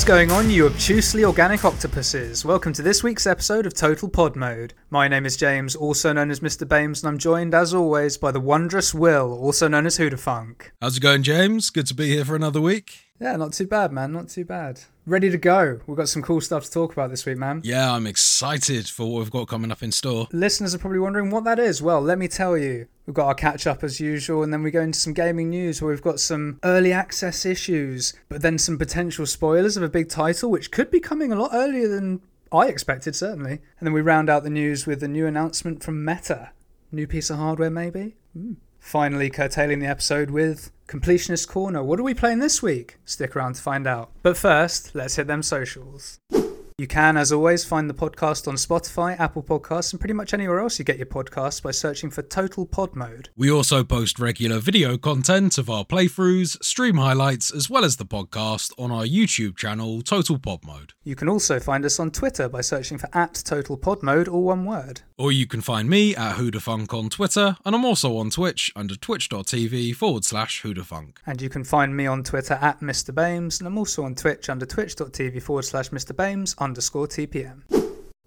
What's going on, you obtusely organic octopuses? Welcome to this week's episode of Total Pod Mode. My name is James, also known as Mr. Bames, and I'm joined, as always, by the wondrous Will, also known as Funk. How's it going, James? Good to be here for another week. Yeah, not too bad, man. Not too bad. Ready to go. We've got some cool stuff to talk about this week, man. Yeah, I'm excited for what we've got coming up in store. Listeners are probably wondering what that is. Well, let me tell you. We've got our catch up as usual, and then we go into some gaming news where we've got some early access issues, but then some potential spoilers of a big title, which could be coming a lot earlier than I expected, certainly. And then we round out the news with a new announcement from Meta. New piece of hardware, maybe? Mm. Finally, curtailing the episode with Completionist Corner. What are we playing this week? Stick around to find out. But first, let's hit them socials. You can, as always, find the podcast on Spotify, Apple Podcasts, and pretty much anywhere else you get your podcasts by searching for Total Pod Mode. We also post regular video content of our playthroughs, stream highlights, as well as the podcast on our YouTube channel, Total Pod Mode. You can also find us on Twitter by searching for at Total Pod Mode, all one word. Or you can find me at Whodahfunk on Twitter, and I'm also on Twitch under twitch.tv forward slash Whodahfunk. And you can find me on Twitter at Mr. Bames, and I'm also on Twitch under twitch.tv forward slash Mr. Bames underscore TPM.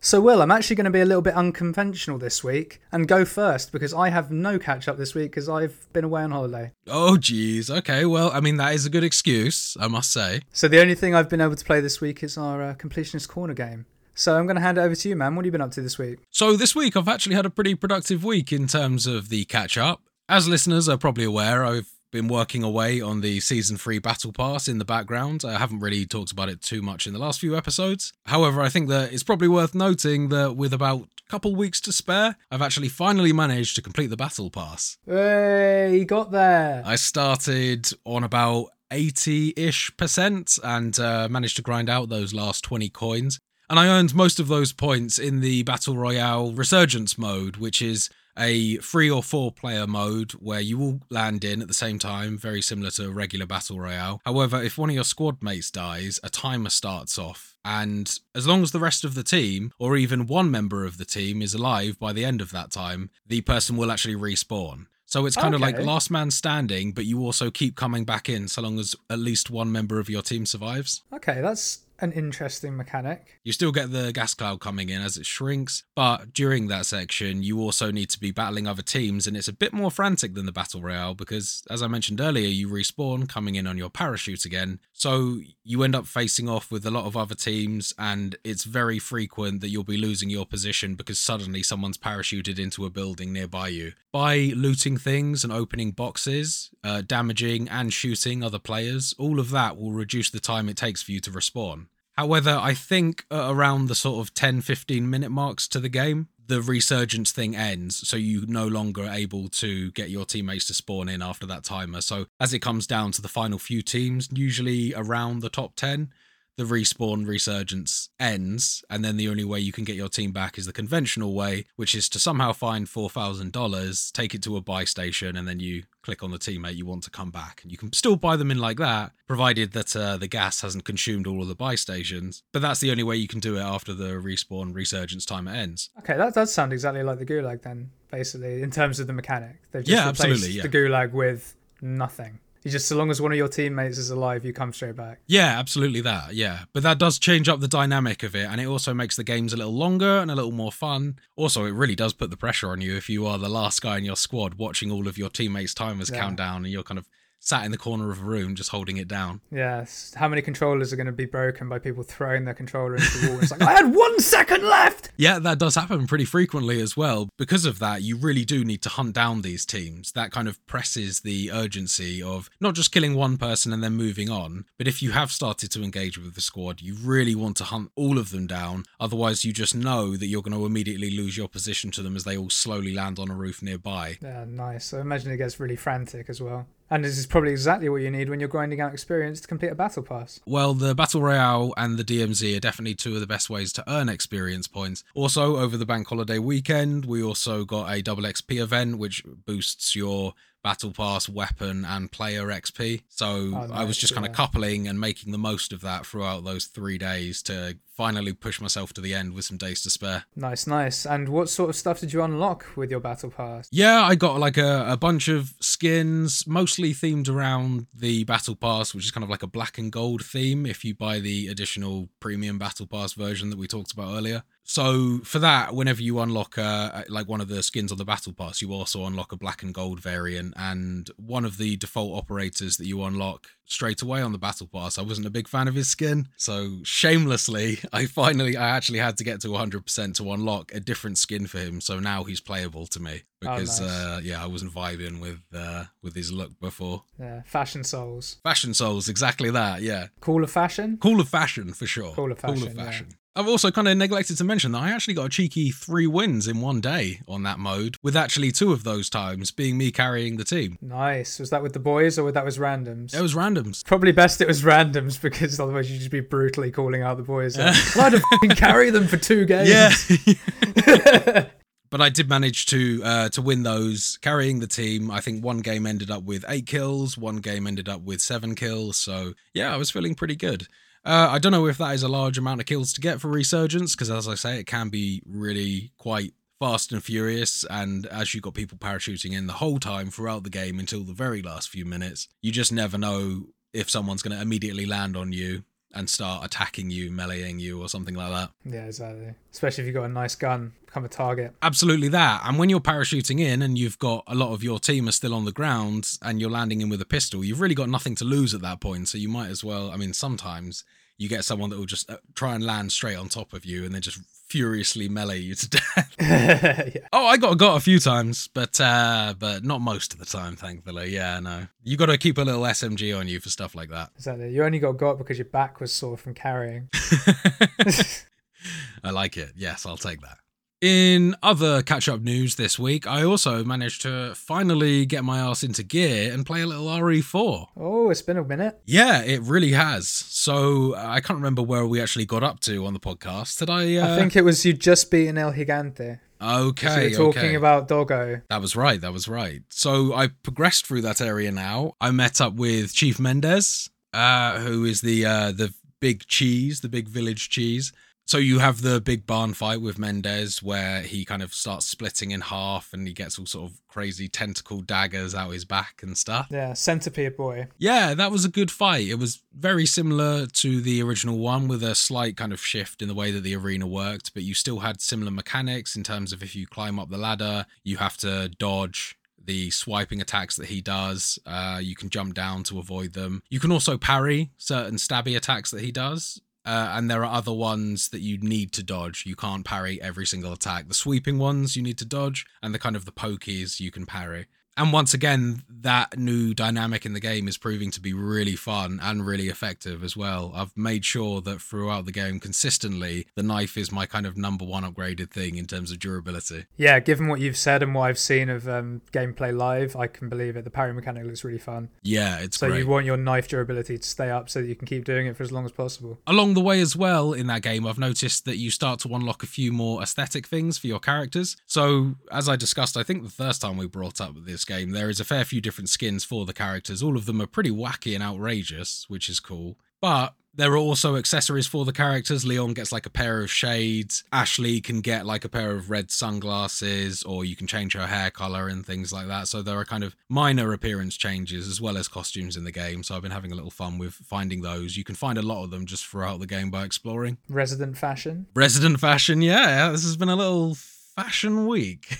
So, Will, I'm actually going to be a little bit unconventional this week and go first because I have no catch up this week because I've been away on holiday. Oh, geez. Okay, well, I mean, that is a good excuse, I must say. So, the only thing I've been able to play this week is our uh, Completionist Corner game. So, I'm going to hand it over to you, man. What have you been up to this week? So, this week I've actually had a pretty productive week in terms of the catch up. As listeners are probably aware, I've been working away on the season 3 battle pass in the background. I haven't really talked about it too much in the last few episodes. However, I think that it's probably worth noting that with about a couple weeks to spare, I've actually finally managed to complete the battle pass. Hey, you got there. I started on about 80-ish percent and uh, managed to grind out those last 20 coins. And I earned most of those points in the Battle Royale Resurgence mode, which is a three or four player mode where you all land in at the same time, very similar to a regular battle royale. However, if one of your squad mates dies, a timer starts off. And as long as the rest of the team, or even one member of the team, is alive by the end of that time, the person will actually respawn. So it's kind okay. of like last man standing, but you also keep coming back in so long as at least one member of your team survives. Okay, that's an interesting mechanic. You still get the gas cloud coming in as it shrinks, but during that section, you also need to be battling other teams, and it's a bit more frantic than the Battle Royale because, as I mentioned earlier, you respawn coming in on your parachute again. So you end up facing off with a lot of other teams, and it's very frequent that you'll be losing your position because suddenly someone's parachuted into a building nearby you. By looting things and opening boxes, uh, damaging and shooting other players, all of that will reduce the time it takes for you to respawn. However, I think around the sort of 10 15 minute marks to the game, the resurgence thing ends, so you no longer are able to get your teammates to spawn in after that timer. So as it comes down to the final few teams, usually around the top 10, the respawn resurgence ends, and then the only way you can get your team back is the conventional way, which is to somehow find $4,000, take it to a buy station, and then you click on the teammate you want to come back. And you can still buy them in like that, provided that uh, the gas hasn't consumed all of the buy stations. But that's the only way you can do it after the respawn resurgence timer ends. Okay, that does sound exactly like the Gulag then, basically, in terms of the mechanic. They've just yeah, absolutely. Yeah. the Gulag with nothing. You just so long as one of your teammates is alive, you come straight back. Yeah, absolutely that. Yeah, but that does change up the dynamic of it, and it also makes the games a little longer and a little more fun. Also, it really does put the pressure on you if you are the last guy in your squad watching all of your teammates' timers yeah. count down, and you're kind of sat in the corner of a room just holding it down. Yes. How many controllers are going to be broken by people throwing their controller into the wall? It's like, I had one second left! Yeah, that does happen pretty frequently as well. Because of that, you really do need to hunt down these teams. That kind of presses the urgency of not just killing one person and then moving on, but if you have started to engage with the squad, you really want to hunt all of them down. Otherwise, you just know that you're going to immediately lose your position to them as they all slowly land on a roof nearby. Yeah, nice. So I imagine it gets really frantic as well. And this is probably exactly what you need when you're grinding out experience to complete a battle pass. Well, the Battle Royale and the DMZ are definitely two of the best ways to earn experience points. Also, over the bank holiday weekend, we also got a double XP event, which boosts your battle pass, weapon, and player XP. So oh, nice, I was just kind of coupling and making the most of that throughout those three days to finally push myself to the end with some days to spare. Nice, nice. And what sort of stuff did you unlock with your battle pass? Yeah, I got like a, a bunch of skins, mostly themed around the battle pass, which is kind of like a black and gold theme if you buy the additional premium battle pass version that we talked about earlier. So for that, whenever you unlock uh, like one of the skins on the battle pass, you also unlock a black and gold variant, and one of the default operators that you unlock straight away on the battle pass. I wasn't a big fan of his skin, so shamelessly, I finally I actually had to get to 100% to unlock a different skin for him. So now he's playable to me because nice. uh, yeah, I wasn't vibing with uh, with his look before. Yeah, fashion souls. Fashion souls, exactly that. Yeah, Call of fashion? call of fashion for sure. Call of fashion, yeah. I've also kind of neglected to mention that I actually got a cheeky three wins in one day on that mode, with actually two of those times being me carrying the team. Nice. Was that with the boys or that was randoms? It was randoms. Probably best it was randoms because otherwise you'd just be brutally calling out the boys. Like, I'd have carry them for two games. Yeah. but I did manage to uh, to win those carrying the team. I think one game ended up with eight kills, one game ended up with seven kills. So yeah, I was feeling pretty good. Uh, I don't know if that is a large amount of kills to get for Resurgence because, as I say, it can be really quite fast and furious. And as you've got people parachuting in the whole time throughout the game until the very last few minutes, you just never know if someone's going to immediately land on you and start attacking you, meleeing you, or something like that. Yeah, exactly. Especially if you've got a nice gun, become a target. Absolutely that. And when you're parachuting in and you've got a lot of your team are still on the ground and you're landing in with a pistol, you've really got nothing to lose at that point. So you might as well, I mean, sometimes you get someone that will just uh, try and land straight on top of you and then just furiously melee you to death. yeah. oh, I got got a few times, but uh but not most of the time, thankfully. Yeah, no. You got to keep a little SMG on you for stuff like that. Exactly. You only got got because your back was sore from carrying. I like it. Yes, I'll take that. In other catch up news this week, I also managed to finally get my ass into gear and play a little RE4. Oh, it's been a minute. Yeah, it really has. So I can't remember where we actually got up to on the podcast. Did I? Uh... I think it was you just beating El Gigante. Okay. So you're talking okay. about Doggo. That was right. That was right. So I progressed through that area now. I met up with Chief Mendez, uh, who is the uh, the big cheese, the big village cheese. So you have the big barn fight with Mendez where he kind of starts splitting in half and he gets all sort of crazy tentacle daggers out his back and stuff. Yeah, centipede boy. Yeah, that was a good fight. It was very similar to the original one with a slight kind of shift in the way that the arena worked, but you still had similar mechanics in terms of if you climb up the ladder, you have to dodge the swiping attacks that he does. Uh, you can jump down to avoid them. You can also parry certain stabby attacks that he does. Uh, and there are other ones that you need to dodge. You can't parry every single attack. The sweeping ones you need to dodge, and the kind of the pokies you can parry. And once again, that new dynamic in the game is proving to be really fun and really effective as well. I've made sure that throughout the game, consistently, the knife is my kind of number one upgraded thing in terms of durability. Yeah, given what you've said and what I've seen of um, gameplay live, I can believe it. The parry mechanic looks really fun. Yeah, it's so great. you want your knife durability to stay up so that you can keep doing it for as long as possible. Along the way as well in that game, I've noticed that you start to unlock a few more aesthetic things for your characters. So as I discussed, I think the first time we brought up this game, there is a fair few different skins for the characters. All of them are pretty wacky and outrageous, which is cool. But there are also accessories for the characters. Leon gets like a pair of shades. Ashley can get like a pair of red sunglasses, or you can change her hair color and things like that. So there are kind of minor appearance changes as well as costumes in the game. So I've been having a little fun with finding those. You can find a lot of them just throughout the game by exploring. Resident fashion. Resident fashion, yeah. This has been a little fashion week.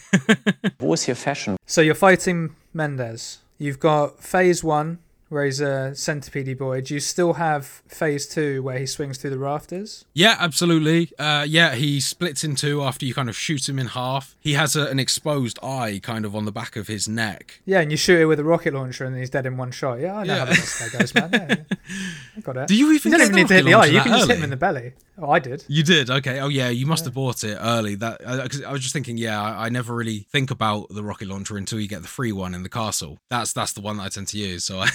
Wo ist hier Fashion? So you're fighting Mendez. You've got phase one, where he's a centipede boy. Do you still have phase two, where he swings through the rafters? Yeah, absolutely. Uh, yeah, he splits in two after you kind of shoot him in half. He has a, an exposed eye kind of on the back of his neck. Yeah, and you shoot it with a rocket launcher, and he's dead in one shot. Yeah, I know Yeah. how this guy goes, man. Yeah, yeah. I got it. Do you even You don't get even need to hit the eye. You that can just hit him in the belly. Oh, I did. You did okay. Oh yeah, you must have bought it early. That uh, because I was just thinking, yeah, I, I never really think about the rocket launcher until you get the free one in the castle. That's that's the one that I tend to use. So I,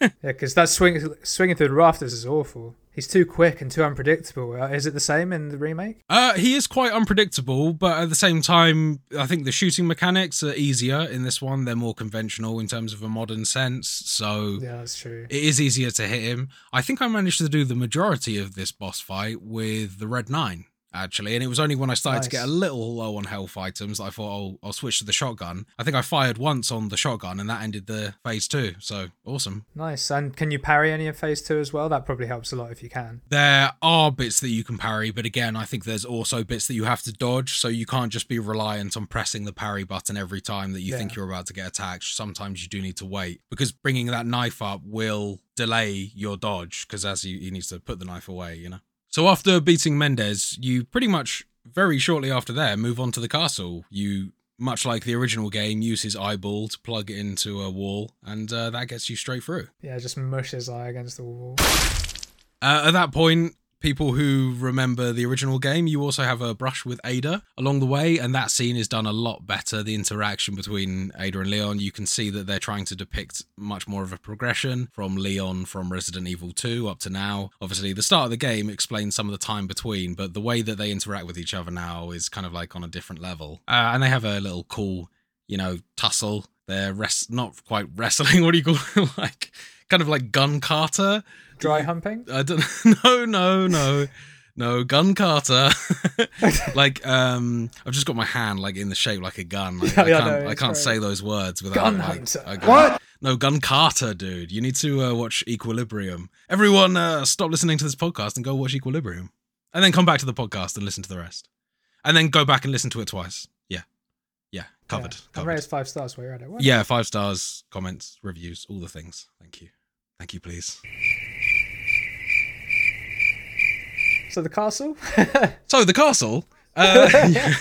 Yeah, because that swing swinging through the rafters is awful. He He's too quick and too unpredictable. Uh, is it the same in the remake? Uh, he is quite unpredictable, but at the same time, I think the shooting mechanics are easier in this one. They're more conventional in terms of a modern sense, so Yeah, that's true. it is easier to hit him. I think I managed to do the majority of this boss fight with the Red Nine. Actually, and it was only when I started to get a little low on health items that I thought, oh, I'll switch to the shotgun. I think I fired once on the shotgun, and that ended the phase two. So awesome. Nice. And can you parry any of phase two as well? That probably helps a lot if you can. There are bits that you can parry, but again, I think there's also bits that you have to dodge, so you can't just be reliant on pressing the parry button every time that you think you're about to get attacked. Sometimes you do need to wait because bringing that knife up will delay your dodge because as he, he needs to put the knife away, you know. So after beating Mendez, you pretty much very shortly after there move on to the castle. You much like the original game, use his eyeball to plug it into a wall, and uh, that gets you straight through. Yeah, just mush his eye against the wall. Uh, at that point, people who remember the original game, you also have a brush with Ada along the way, and that scene is done a lot better. The interaction between Ada and Leon, you can see that they're trying to depict much more of a progression from Leon from Resident Evil 2 up to now. Obviously, the start of the game explains some of the time between, but the way that they interact with each other now is kind of like on a different level. Uh, and they have a little cool, you know, tussle. They're not quite wrestling. What do you call it? like kind of like gun kata. Dry humping? I don't. No, no, no, no. Gun Kata. like, um, I've just got my hand like in the shape like a gun. Like, Yeah, I yeah, can't. no, I can't great. say those words without Gun like. hunter. gun- What? No, Gun Kata, dude. You need to uh, watch Equilibrium. Everyone, uh, stop listening to this podcast and go watch Equilibrium, and then come back to the podcast and listen to the rest, and then go back and listen to it twice. Yeah, yeah, covered. Yeah. And covered. rate us five stars while you're at it. What? Yeah, five stars, comments, reviews, all the things. Thank you. Thank you, please. So the castle? So the castle. Uh,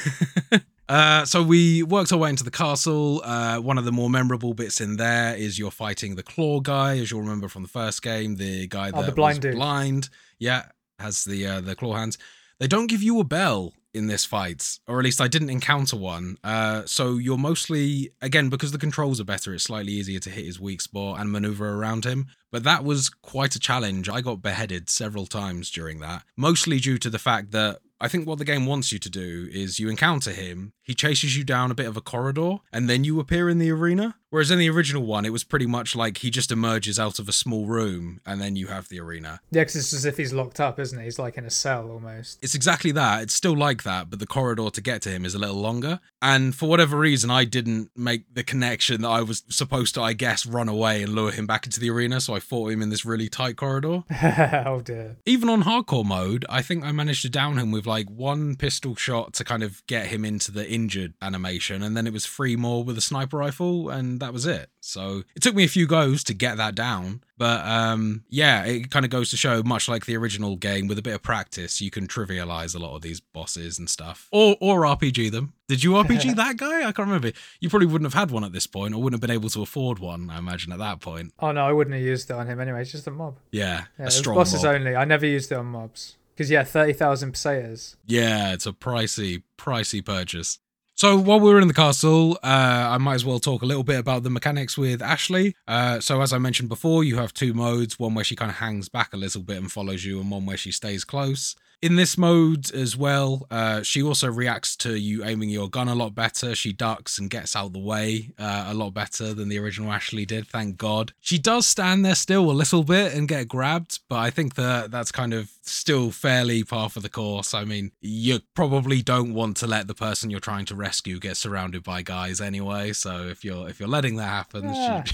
uh, so we worked our way into the castle. Uh, one of the more memorable bits in there is you're fighting the claw guy, as you'll remember from the first game. The guy that Oh, the blind was dude. blind, yeah, has the uh, the claw hands. They don't give you a bell in this fight, or at least I didn't encounter one. Uh, so you're mostly again because the controls are better. It's slightly easier to hit his weak spot and maneuver around him. But that was quite a challenge. I got beheaded several times during that, mostly due to the fact that I think what the game wants you to do is you encounter him, he chases you down a bit of a corridor, and then you appear in the arena. Whereas in the original one, it was pretty much like he just emerges out of a small room and then you have the arena. yeah, because it's as if he's locked up, isn't he? He's like in a cell almost. It's exactly that. It's still like that, but the corridor to get to him is a little longer. And for whatever reason, I didn't make the connection that I was supposed to, I guess, run away and lure him back into the arena. So I fought him in this really tight corridor. oh dear. even on hardcore mode, I think I managed to down him with like one pistol shot to kind of get him into the injured animation, and then it was three more with a sniper rifle, and that was it. So it took me a few goes to get that down, but um, yeah, it kind of goes to show, much like the original game, with a bit of practice, you can trivialize a lot of these bosses and stuff, or or RPG them. Did you RPG that guy? I can't remember. You probably wouldn't have had one at this point, or wouldn't have been able to afford one. I imagine at that point. Oh no, I wouldn't have used it on him anyway. It's just a mob. Yeah, Yeah, a strong bosses mob. only. I never used it on mobs. Because yeah, thirty thousand pesetas. Yeah, it's a pricey, pricey purchase. So while we were in the castle, uh, I might as well talk a little bit about the mechanics with Ashley. Uh, so as I mentioned before, you have two modes: one where she kind of hangs back a little bit and follows you, and one where she stays close. In this mode as well, uh, she also reacts to you aiming your gun a lot better. She ducks and gets out the way uh, a lot better than the original Ashley did, thank God. She does stand there still a little bit and get grabbed, but I think that that's kind of still fairly par for the course. I mean, you probably don't want to let the person you're trying to rescue get surrounded by guys anyway. So if you're if you're letting that happen, Yeah. she-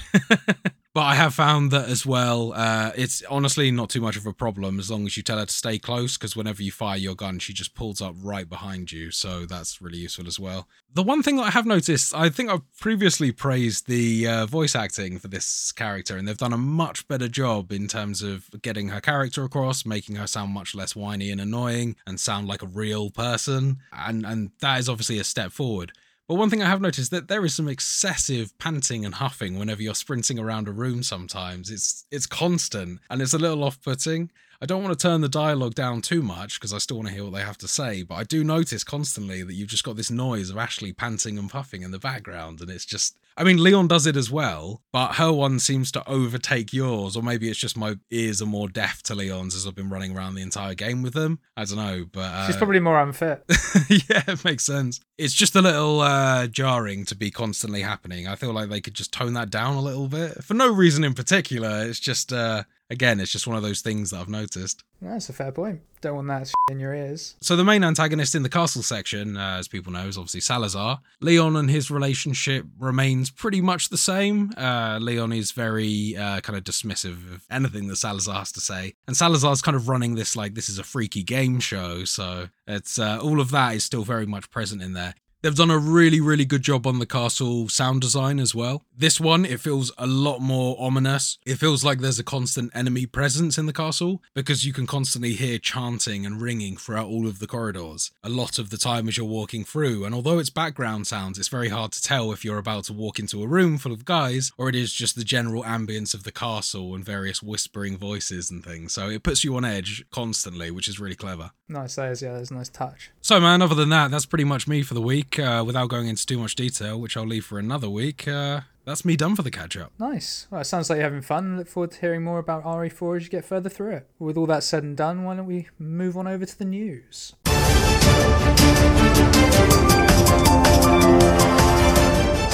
But I have found that as well, uh, it's honestly not too much of a problem as long as you tell her to stay close, because whenever you fire your gun, she just pulls up right behind you. So that's really useful as well. The one thing that I have noticed, I think I've previously praised the uh, voice acting for this character, and they've done a much better job in terms of getting her character across, making her sound much less whiny and annoying, and sound like a real person. And and that is obviously a step forward. But one thing I have noticed that there is some excessive panting and huffing whenever you're sprinting around a room sometimes. It's it's constant and it's a little off-putting. I don't want to turn the dialogue down too much because I still want to hear what they have to say, but I do notice constantly that you've just got this noise of Ashley panting and puffing in the background and it's just I mean, Leon does it as well, but her one seems to overtake yours, or maybe it's just my ears are more deaf to Leon's as I've been running around the entire game with them. I don't know, but uh, She's probably more unfit. yeah, it makes sense. It's just a little uh, jarring to be constantly happening. I feel like they could just tone that down a little bit for no reason in particular. It's just, uh, again, it's just one of those things that I've noticed. That's a fair point. Don't want that in your ears. So the main antagonist in the castle section, uh, as people know, is obviously Salazar. Leon and his relationship remains pretty much the same. Uh, Leon is very uh, kind of dismissive of anything that Salazar has to say, and Salazar's kind of running this like this is a freaky game show. So it's uh, all of that is still very much present in there. They've done a really, really good job on the castle sound design as well. This one, it feels a lot more ominous. It feels like there's a constant enemy presence in the castle because you can constantly hear chanting and ringing throughout all of the corridors a lot of the time as you're walking through. And although it's background sounds, it's very hard to tell if you're about to walk into a room full of guys or it is just the general ambience of the castle and various whispering voices and things. So it puts you on edge constantly, which is really clever. Nice, that is, yeah, there's a nice touch. So, man, other than that, that's pretty much me for the week. Uh, without going into too much detail, which I'll leave for another week, uh, that's me done for the catch up. Nice. Well, it sounds like you're having fun. Look forward to hearing more about RE4 as you get further through it. With all that said and done, why don't we move on over to the news?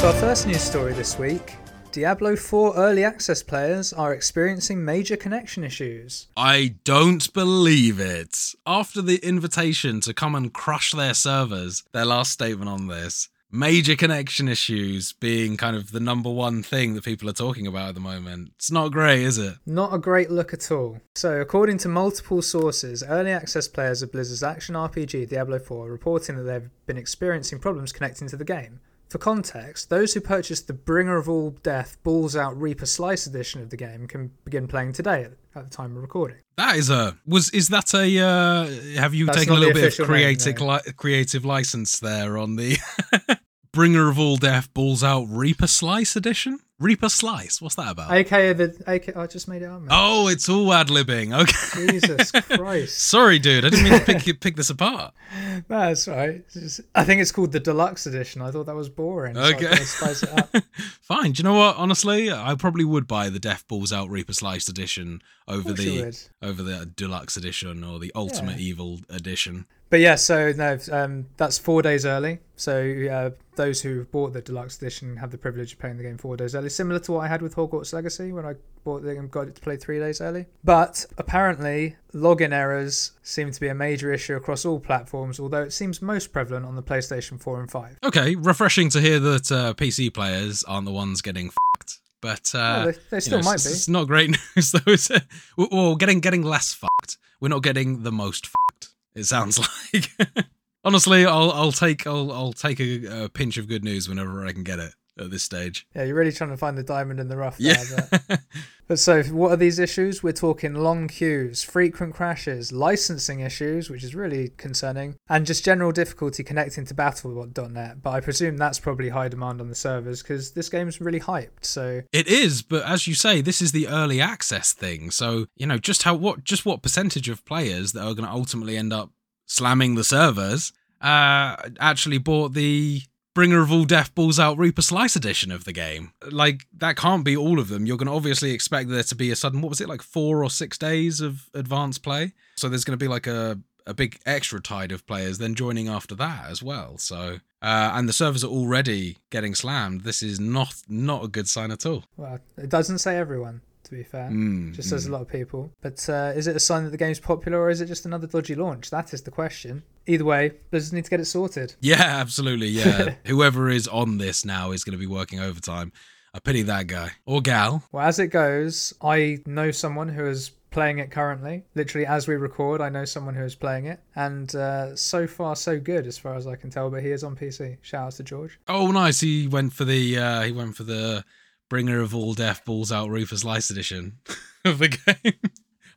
So, our first news story this week Diablo 4 early access players are experiencing major connection issues. I don't believe it. After the invitation to come and crush their servers, their last statement on this, major connection issues being kind of the number one thing that people are talking about at the moment. It's not great, is it? Not a great look at all. So, according to multiple sources, early access players of Blizzard's action RPG Diablo 4 are reporting that they've been experiencing problems connecting to the game. For context, those who purchased the Bringer of All Death Balls Out Reaper Slice edition of the game can begin playing today at, the time of recording. That is a was is that a uh have you That's taken a little bit of name, creative no. li- creative license there on the Bringer of All Death Balls Out Reaper Slice edition? Reaper Slice, what's that about? AKA the AK, I just made it up. Man. Oh, it's all ad libbing. Okay. Jesus Christ. Sorry, dude. I didn't mean to pick pick this apart. That's right. Just- I think it's called the deluxe edition. I thought that was boring. Okay. thought I'd spice it up. Fine. Do you know what? Honestly, I probably would buy the Death Balls Out Reaper Slice edition over the over the deluxe edition or the Ultimate Yeah. Evil edition. But yeah, so no, um, that's four days early. So uh, those who bought the deluxe edition have the privilege of playing the game four days early, similar to what I had with Hogwarts Legacy when I bought the game, got it to play three days early. But apparently, login errors seem to be a major issue across all platforms, although it seems most prevalent on the PlayStation 4 and 5. Okay, refreshing to hear that uh, PC players aren't the ones getting fucked. But uh, they- they you still know, might it's, be. It's not great news though. Is it? Well, well, getting getting less fucked. We're not getting the most fucked. It sounds like. Honestly, I'll I'll take I'll I'll take a, a pinch of good news whenever I can get it at this stage. Yeah, you're really trying to find the diamond in the rough there. Yeah. But, but so, what are these issues? We're talking long queues, frequent crashes, licensing issues, which is really concerning, and just general difficulty connecting to Battle.net. But I presume that's probably high demand on the servers because this game's really hyped. So, It is, but as you say, this is the early access thing. So you know just how what just what percentage of players that are going to ultimately end up slamming the servers uh actually bought the Bringer of All Death Balls Out Reaper Slice edition of the game. Like that can't be all of them. You're going to obviously expect there to be a sudden what was it like four or six days of advanced play. So there's going to be like a a big extra tide of players then joining after that as well. So uh, and the servers are already getting slammed. This is not not a good sign at all. well, it doesn't say everyone, to be fair. Mm, Just says a lot of people. But uh, is it a sign that the game's popular or is it just another dodgy launch? That is the question. Either way, Blizzard need to get it sorted. Yeah, absolutely. Yeah. Whoever is on this now is going to be working overtime. I pity that guy or gal. Well, as it goes, I know someone who is playing it currently. Literally, as we record, I know someone who is playing it, and uh, so far so good as far as I can tell. But he is on PC. Shout out to George. Oh, nice. He went for the uh, he went for the bringer of all death balls out Reaper Slice edition of the game.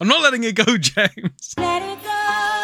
I'm not letting it go, James. Let it go, let it go.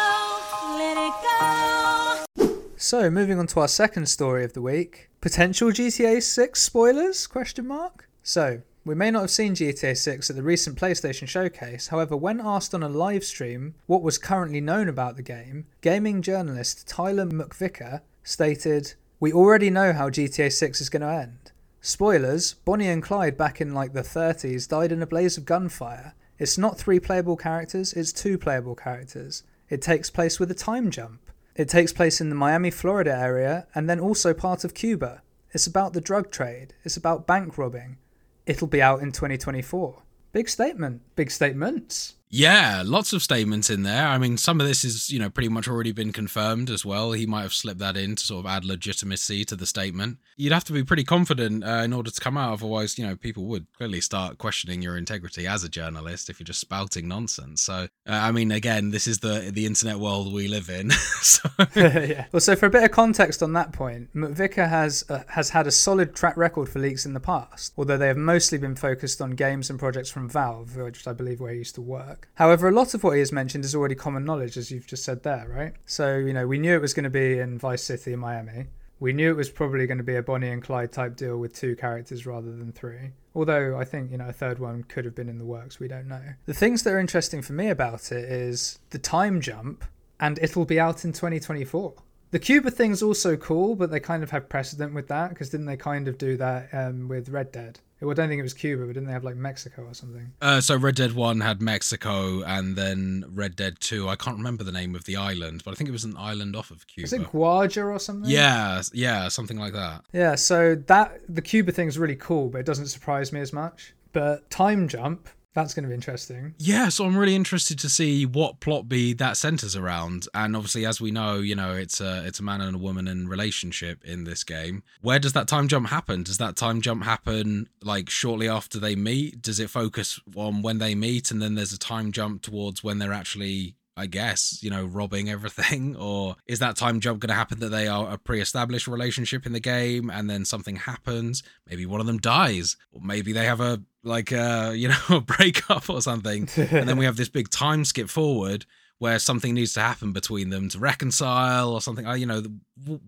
So, moving on to our second story of the week: potential GTA 6 spoilers? Question mark. So. We may not have seen GTA 6 at the recent PlayStation showcase, however, when asked on a live stream what was currently known about the game, gaming journalist Tyler McVicker stated, We already know how GTA 6 is going to end. Spoilers Bonnie and Clyde back in like the 30s died in a blaze of gunfire. It's not three playable characters, it's two playable characters. It takes place with a time jump. It takes place in the Miami, Florida area and then also part of Cuba. It's about the drug trade, it's about bank robbing. It'll be out in 2024. Big statement. Big statements. Yeah, lots of statements in there. I mean, some of this is, you know, pretty much already been confirmed as well. He might have slipped that in to sort of add legitimacy to the statement. You'd have to be pretty confident uh, in order to come out. Otherwise, you know, people would clearly start questioning your integrity as a journalist if you're just spouting nonsense. So, uh, I mean, again, this is the the internet world we live in. so, yeah. Well, so for a bit of context on that point, McVicker has uh, has had a solid track record for leaks in the past, although they have mostly been focused on games and projects from Valve, which I believe where he used to work. However, a lot of what he has mentioned is already common knowledge, as you've just said there, right? So you know, we knew it was going to be in Vice City, Miami. We knew it was probably going to be a Bonnie and Clyde type deal with two characters rather than three. Although I think, you know, a third one could have been in the works, we don't know. The things that are interesting for me about it is the time jump, and it'll be out in 2024. The Cuba thing's also cool, but they kind of have precedent with that because didn't they kind of do that um, with Red Dead? Well, I don't think it was Cuba, but didn't they have like Mexico or something? uh, so Red Dead 1 had Mexico and then Red Dead 2. I can't remember the name of the island, but I think it was an island off of Cuba. Is it Guarma or something? yeah, yeah, something like that. Yeah, so that the Cuba thing's really cool, but it doesn't surprise me as much. But time jump, that's going to be interesting. Yeah, so I'm really interested to see what plot B that centers around. And obviously, as we know, you know, it's a it's a man and a woman in relationship in this game. Where does that time jump happen? Does that time jump happen like shortly after they meet? Does it focus on when they meet, and then there's a time jump towards when they're actually I guess, you know, robbing everything? Or is that time jump going to happen that they are a pre established relationship in the game and then something happens? Maybe one of them dies, or maybe they have a, like, uh, you know, a breakup or something. and then we have this big time skip forward where something needs to happen between them to reconcile or something. Uh, You know,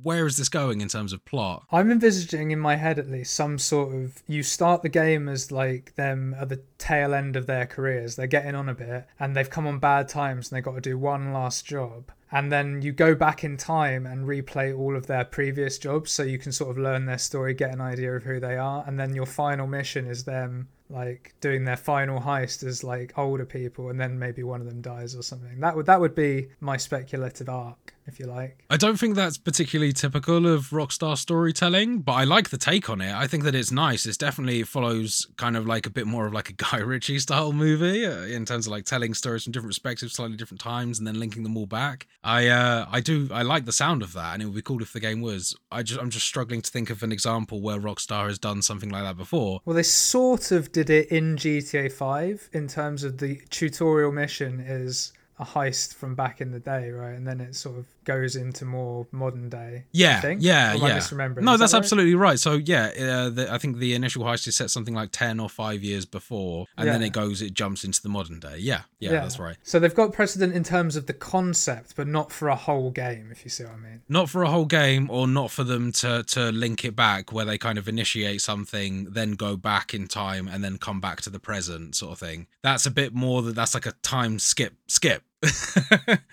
where is this going in terms of plot? I'm envisaging in my head at least some sort of you start the game as like them at the tail end of their careers. They're getting on a bit and they've come on bad times and they've got to do one last job. And then you go back in time and replay all of their previous jobs so you can sort of learn their story, get an idea of who they are. And then your final mission is them like doing their final heist as like older people and then maybe one of them dies or something. That would that would be my speculative arc, if you like. I don't think that's particularly typical of Rockstar storytelling, but I like the take on it. I think that it's nice. It's definitely follows kind of like a bit more of like a Guy Ritchie style movie uh, in terms of like telling stories from different perspectives, slightly different times, and then linking them all back. I uh, I do I like the sound of that, and it would be cool if the game was. I just I'm just struggling to think of an example where Rockstar has done something like that before. Well, they sort of did it in GTA 5 in terms of the tutorial mission is a heist from back in the day, right? And then it sort of goes into more modern day. I Yeah, think? yeah, Or am I yeah. misremembering? No, Is that that's right? absolutely right. So yeah, uh, the, I think the initial heist is set something like ten or five years before, and then it goes, it jumps into the modern day. Yeah, yeah, that's right. So they've got precedent in terms of the concept, but not for a whole game, if you see what I mean. Not for a whole game, or not for them to to link it back, where they kind of initiate something, then go back in time, and then come back to the present, sort of thing. That's a bit more that that's like a time skip, skip.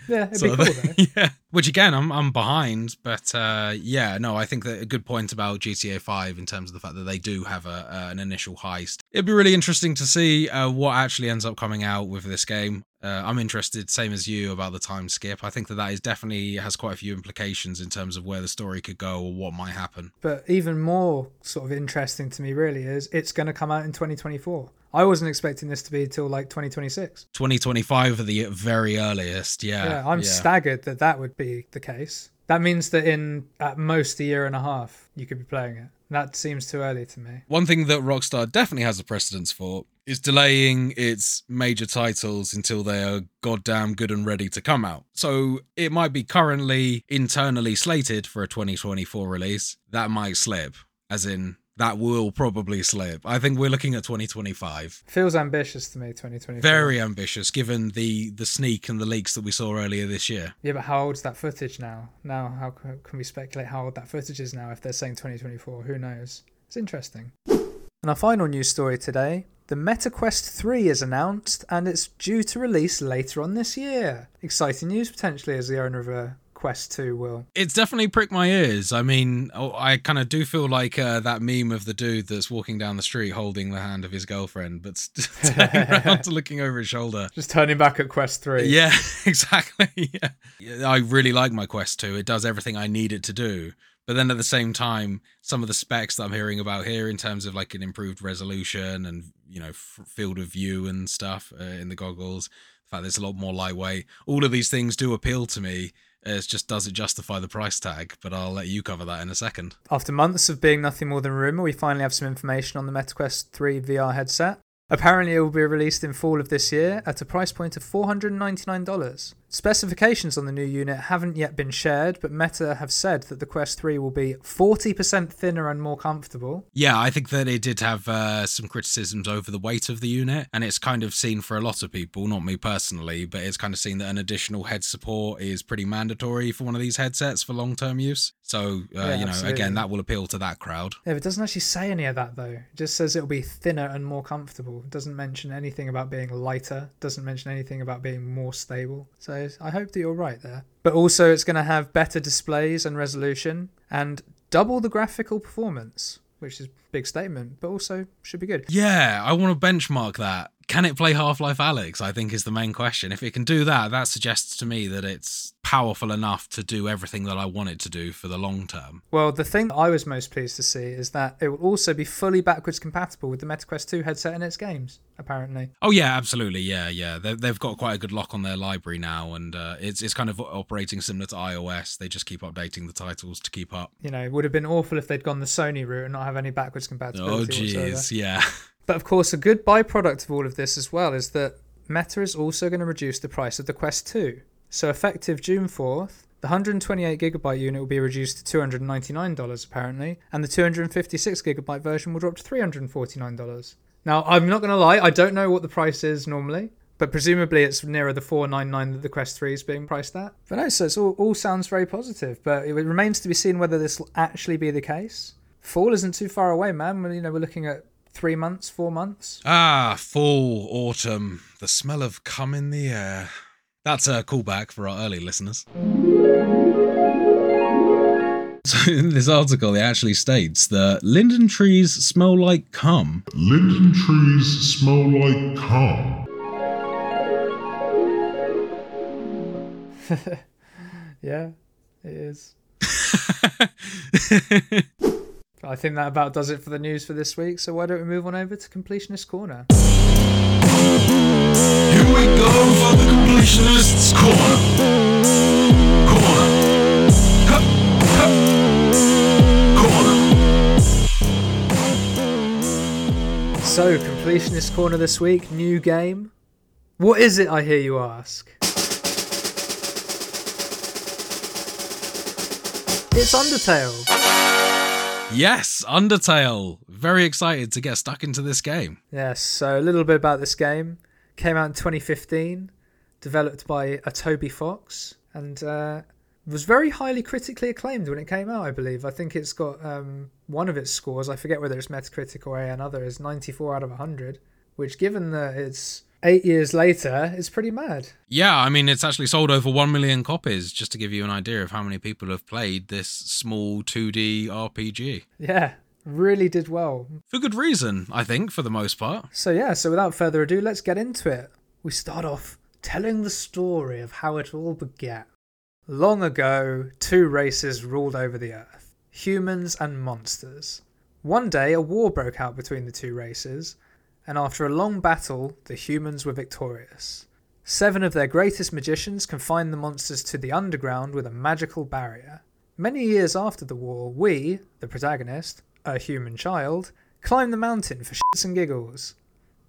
Yeah, it'd sort be cool though. yeah. Which again, I'm I'm behind, but uh, yeah, no, I think that a good point about GTA 5 in terms of the fact that they do have a, uh, an initial heist. It'd be really interesting to see uh, what actually ends up coming out with this game. Uh, I'm interested, same as you, about the time skip. I think that that is definitely has quite a few implications in terms of where the story could go or what might happen. But even more sort of interesting to me, really, is it's going to come out in 2024. I wasn't expecting this to be till like 2026. 2025 at the very earliest. Yeah, Yeah, I'm staggered that that would be the case. That means that in at most a year and a half, you could be playing it. That seems too early to me. One thing that Rockstar definitely has a precedence for is delaying its major titles until they are goddamn good and ready to come out. So it might be currently internally slated for a 2024 release. That might slip, as in, that will probably slip. I think we're looking at 2025. Feels ambitious to me, 2024. Very ambitious given the the sneak and the leaks that we saw earlier this year. Yeah, but how old's that footage now? Now, how can we speculate how old that footage is now if they're saying 2024? Who knows? It's interesting. And our final news story today the MetaQuest 3 is announced and it's due to release later on this year. Exciting news potentially as the owner of a Quest 2 will. It's definitely pricked my ears. I mean, oh, I kind of do feel like uh, that meme of the dude that's walking down the street holding the hand of his girlfriend, but turning around to looking over his shoulder. Just turning back at Quest 3. Yeah, exactly. Yeah. yeah. I really like my Quest 2. It does everything I need it to do. But then at the same time, some of the specs that I'm hearing about here in terms of like an improved resolution and, you know, f- field of view and stuff uh, in the goggles, the fact that it's a lot more lightweight, all of these things do appeal to me. It's just does it justify the price tag? But I'll let you cover that in a second. After months of being nothing more than rumour, we finally have some information on the MetaQuest 3 VR headset. Apparently, it will be released in fall of this year at a price point of $499. Specifications on the new unit haven't yet been shared, but Meta have said that the Quest 3 will be 40% thinner and more comfortable. Yeah, I think that it did have uh, some criticisms over the weight of the unit, and it's kind of seen for a lot of people, not me personally, but it's kind of seen that an additional head support is pretty mandatory for one of these headsets for long term use. So, uh, Yeah, you know, absolutely. again, that will appeal to that crowd. Yeah, but it doesn't actually say any of that though. It just says it'll be thinner and more comfortable. It doesn't mention anything about being lighter. Doesn't mention anything about being more stable. So I hope that you're right there. But also, it's going to have better displays and resolution and double the graphical performance, which is a big statement, but also should be good. Yeah, I want to benchmark that. Can it play Half Life Alyx? I think is the main question. If it can do that, that suggests to me that it's powerful enough to do everything that I want it to do for the long term. Well, the thing that I was most pleased to see is that it will also be fully backwards compatible with the MetaQuest 2 headset and its games, apparently. Oh yeah, absolutely. Yeah, yeah. They, they've got quite a good lock on their library now, and uh, it's it's kind of operating similar to iOS. They just keep updating the titles to keep up. You know, it would have been awful if they'd gone the Sony route and not have any backwards compatibility. Oh jeez, yeah. But of course, a good byproduct of all of this as well is that Meta is also going to reduce the price of the Quest 2. So effective June 4th, the 128 gigabyte unit will be reduced to $299 apparently, and the 256 gigabyte version will drop to $349. Now, I'm not going to lie, I don't know what the price is normally, but presumably it's nearer the 499 that the Quest 3 is being priced at. But no, so it's all, all sounds very positive, but it remains to be seen whether this will actually be the case. Fall isn't too far away, man. You know, we're looking at three months, four months. Ah, fall, autumn, the smell of cum in the air. That's a callback for our early listeners. So in this article, it actually states that linden trees smell like cum. Linden trees smell like cum. Yeah, it is. I think that about does it for the news for this week. So why don't we move on over to Completionist Corner? Here we go for the completionist's corner. Corner. Cut, cut. Corner. So Completionist Corner this week, new game. What is it? I hear you ask. It's Undertale. Yes, Undertale. Very excited to get stuck into this game. Yes, so a little bit about this game. Came out in 2015, developed by a Toby Fox, and uh, was very highly critically acclaimed when it came out, I believe. I think it's got um, one of its scores, I forget whether it's Metacritic or another, is 94 out of 100, which, given that it's eight years later, is pretty mad. Yeah, I mean, it's actually sold over 1 million copies, just to give you an idea of how many people have played this small 2D RPG. Yeah, really did well. For good reason, I think, for the most part. So, yeah, so without further ado, let's get into it. We start off telling the story of how it all began. Long ago, two races ruled over the earth humans and monsters. One day, a war broke out between the two races, and after a long battle, the humans were victorious. Seven of their greatest magicians confined the monsters to the underground with a magical barrier. Many years after the war, we, the protagonist, a human child, climb the mountain for shits and giggles.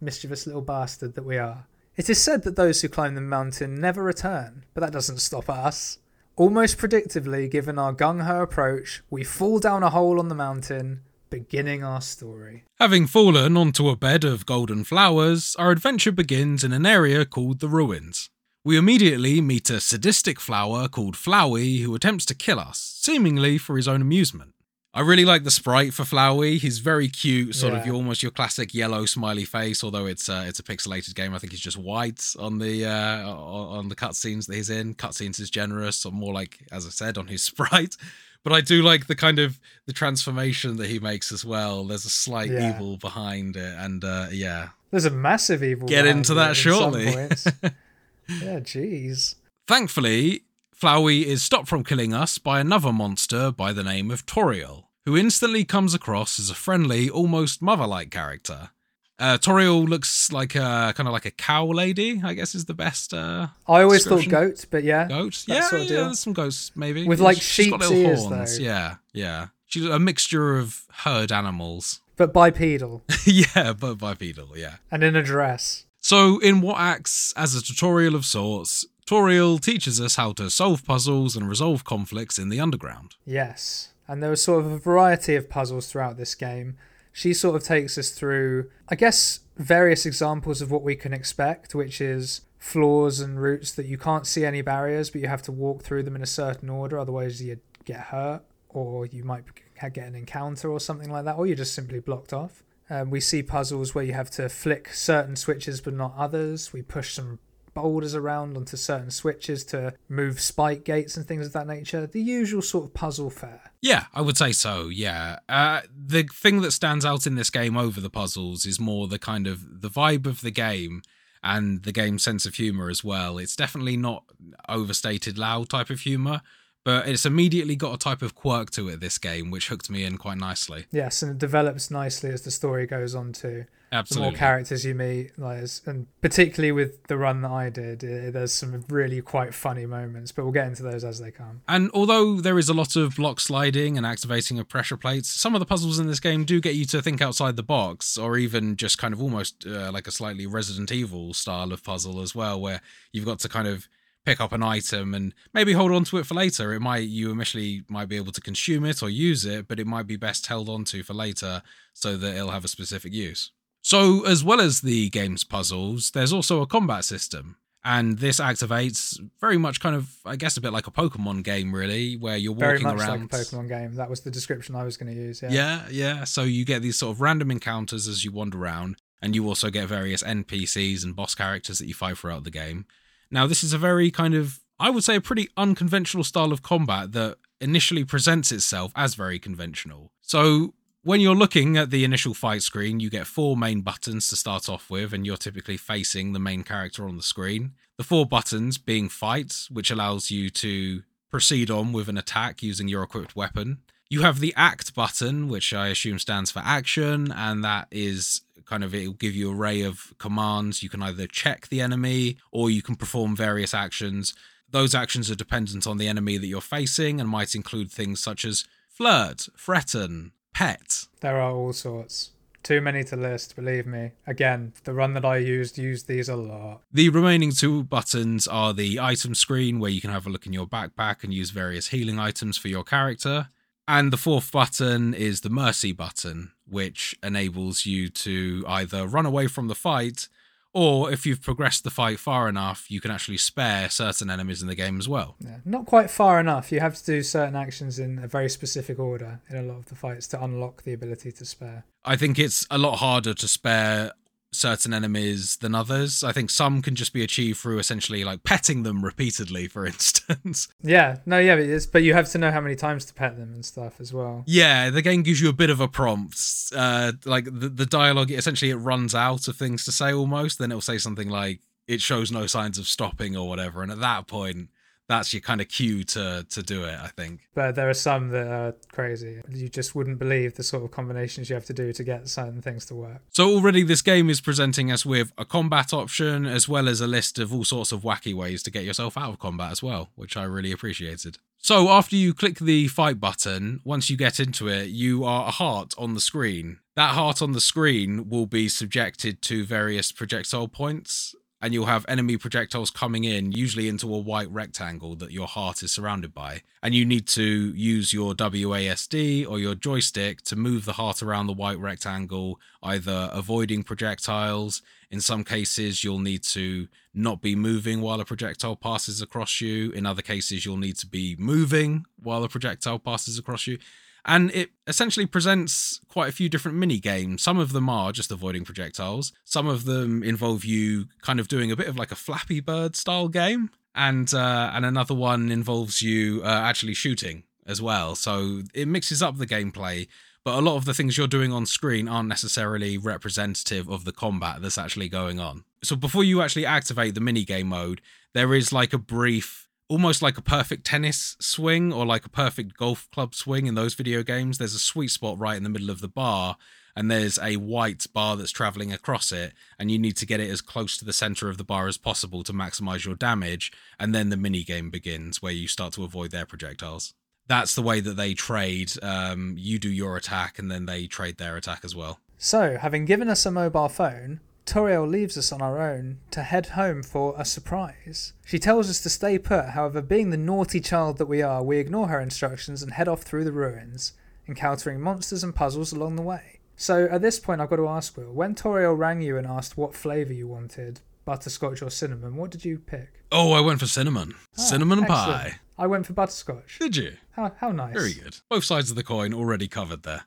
Mischievous little bastard that we are. It is said that those who climb the mountain never return, but that doesn't stop us. Almost predictably, given our gung ho approach, we fall down a hole on the mountain, beginning our story. Having fallen onto a bed of golden flowers, our adventure begins in an area called the Ruins. We immediately meet a sadistic flower called Flowey who attempts to kill us, seemingly for his own amusement. I really like the sprite for Flowey. He's very cute, sort of Yeah. your almost your classic yellow smiley face. Although it's uh, it's a pixelated game, I think he's just white on the uh, on the cutscenes that he's in. Cutscenes is generous, or more like, as I said, on his sprite. But I do like the kind of the transformation that he makes as well. There's a slight Yeah. evil behind it, and uh, yeah, There's a massive evil. Get into that shortly. Yeah, jeez. Thankfully, Flowey is stopped from killing us by another monster by the name of Toriel, who instantly comes across as a friendly, almost mother-like character. Uh, Toriel looks like a kind of like a cow lady, I guess is the best uh, I always thought goat, but yeah, goat. Yeah, sort of yeah, there's some goats maybe With, like, she's got little ears, horns. though. Yeah, yeah. She's a mixture of herd animals. but bipedal yeah, but bipedal. Yeah. and in a dress. So, in what acts as a tutorial of sorts, Toriel teaches us how to solve puzzles and resolve conflicts in the underground. Yes, and there was sort of a variety of puzzles throughout this game. She sort of takes us through, I guess, various examples of what we can expect, which is floors and routes that you can't see any barriers, but you have to walk through them in a certain order, otherwise you get hurt, or you might get an encounter or something like that, or you're just simply blocked off. Um, we see puzzles where you have to flick certain switches but not others. We push some boulders around onto certain switches to move spike gates and things of that nature. The usual sort of puzzle fare. Yeah, I would say so. Yeah. Uh, the thing that stands out in this game over the puzzles is more the kind of the vibe of the game and the game's sense of humor as well. It's definitely not overstated loud type of humor, but it's immediately got a type of quirk to it this game which hooked me in quite nicely. Yes, and it develops nicely as the story goes on too. Absolutely. The more characters you meet, like, and particularly with the run that I did, eh, there's some really quite funny moments, but we'll get into those as they come. And although there is a lot of block sliding and activating of pressure plates, some of the puzzles in this game do get you to think outside the box, or even just kind of almost uh, like a slightly Resident Evil style of puzzle as well, where you've got to kind of pick up an item and maybe hold on to it for later. It might you initially might be able to consume it or use it, but it might be best held on to for later so that it'll have a specific use. So, as well as the game's puzzles, there's also a combat system. And this activates very much kind of, I guess, a bit like a Pokemon game, really, where you're Very walking much around. like a Pokemon game. That was the description I was going to use. Yeah. Yeah, yeah. So you get these sort of random encounters as you wander around, and you also get various NPCs and boss characters that you fight throughout the game. Now, this is a very kind of, I would say, a pretty unconventional style of combat that initially presents itself as very conventional. So when you're looking at the initial fight screen, you get four main buttons to start off with, and you're typically facing the main character on the screen. The four buttons being fight, which allows you to proceed on with an attack using your equipped weapon. You have the act button, which I assume stands for action, and that is kind of it'll give you an array of commands. You can either check the enemy or you can perform various actions. Those actions are dependent on the enemy that you're facing and might include things such as flirt, threaten, pet. There are all sorts. Too many to list, believe me. Again, the run that I used used these a lot. The remaining two buttons are the item screen, where you can have a look in your backpack and use various healing items for your character. And the fourth button is the mercy button, which enables you to either run away from the fight, or if you've progressed the fight far enough, you can actually spare certain enemies in the game as well. Yeah. Not quite far enough. You have to do certain actions in a very specific order in a lot of the fights to unlock the ability to spare. I think it's a lot harder to spare certain enemies than others. I think some can just be achieved through essentially like petting them repeatedly, for instance. Yeah, no, yeah, but, it's, but you have to know how many times to pet them and stuff as well. Yeah, the game gives you a bit of a prompt. Uh, like the, the dialogue, essentially, it runs out of things to say almost. Then it'll say something like, it shows no signs of stopping or whatever. And at that point, that's your kind of cue to to do it, I think. But there are some that are crazy. You just wouldn't believe the sort of combinations you have to do to get certain things to work. So already this game is presenting us with a combat option as well as a list of all sorts of wacky ways to get yourself out of combat as well, which I really appreciated. So after you click the fight button, once you get into it, you are a heart on the screen. That heart on the screen will be subjected to various projectile points and you'll have enemy projectiles coming in, usually into a white rectangle that your heart is surrounded by. And you need to use your WASD or your joystick to move the heart around the white rectangle, either avoiding projectiles. In some cases, you'll need to not be moving while a projectile passes across you. In other cases, you'll need to be moving while a projectile passes across you. And it essentially presents quite a few different mini games. Some of them are just avoiding projectiles. Some of them involve you kind of doing a bit of like a Flappy Bird style game, and uh, and another one involves you uh, actually shooting as well. So it mixes up the gameplay. But a lot of the things you're doing on screen aren't necessarily representative of the combat that's actually going on. So before you actually activate the mini game mode, there is like a brief almost like a perfect tennis swing or like a perfect golf club swing in those video games. There's a sweet spot right in the middle of the bar, and there's a white bar that's traveling across it, and you need to get it as close to the center of the bar as possible to maximize your damage. And then the mini game begins where you start to avoid their projectiles. That's the way that they trade. Um, you do your attack, and then they trade their attack as well. So, having given us a mobile phone, Toriel leaves us on our own to head home for a surprise. She tells us to stay put, however, being the naughty child that we are, we ignore her instructions and head off through the ruins, encountering monsters and puzzles along the way. So, at this point, I've got to ask Will, when Toriel rang you and asked what flavour you wanted, butterscotch or cinnamon, what did you pick? Oh, I went for cinnamon. Ah, cinnamon excellent. pie. I went for butterscotch. Did you? How, how nice. Very good. Both sides of the coin already covered there.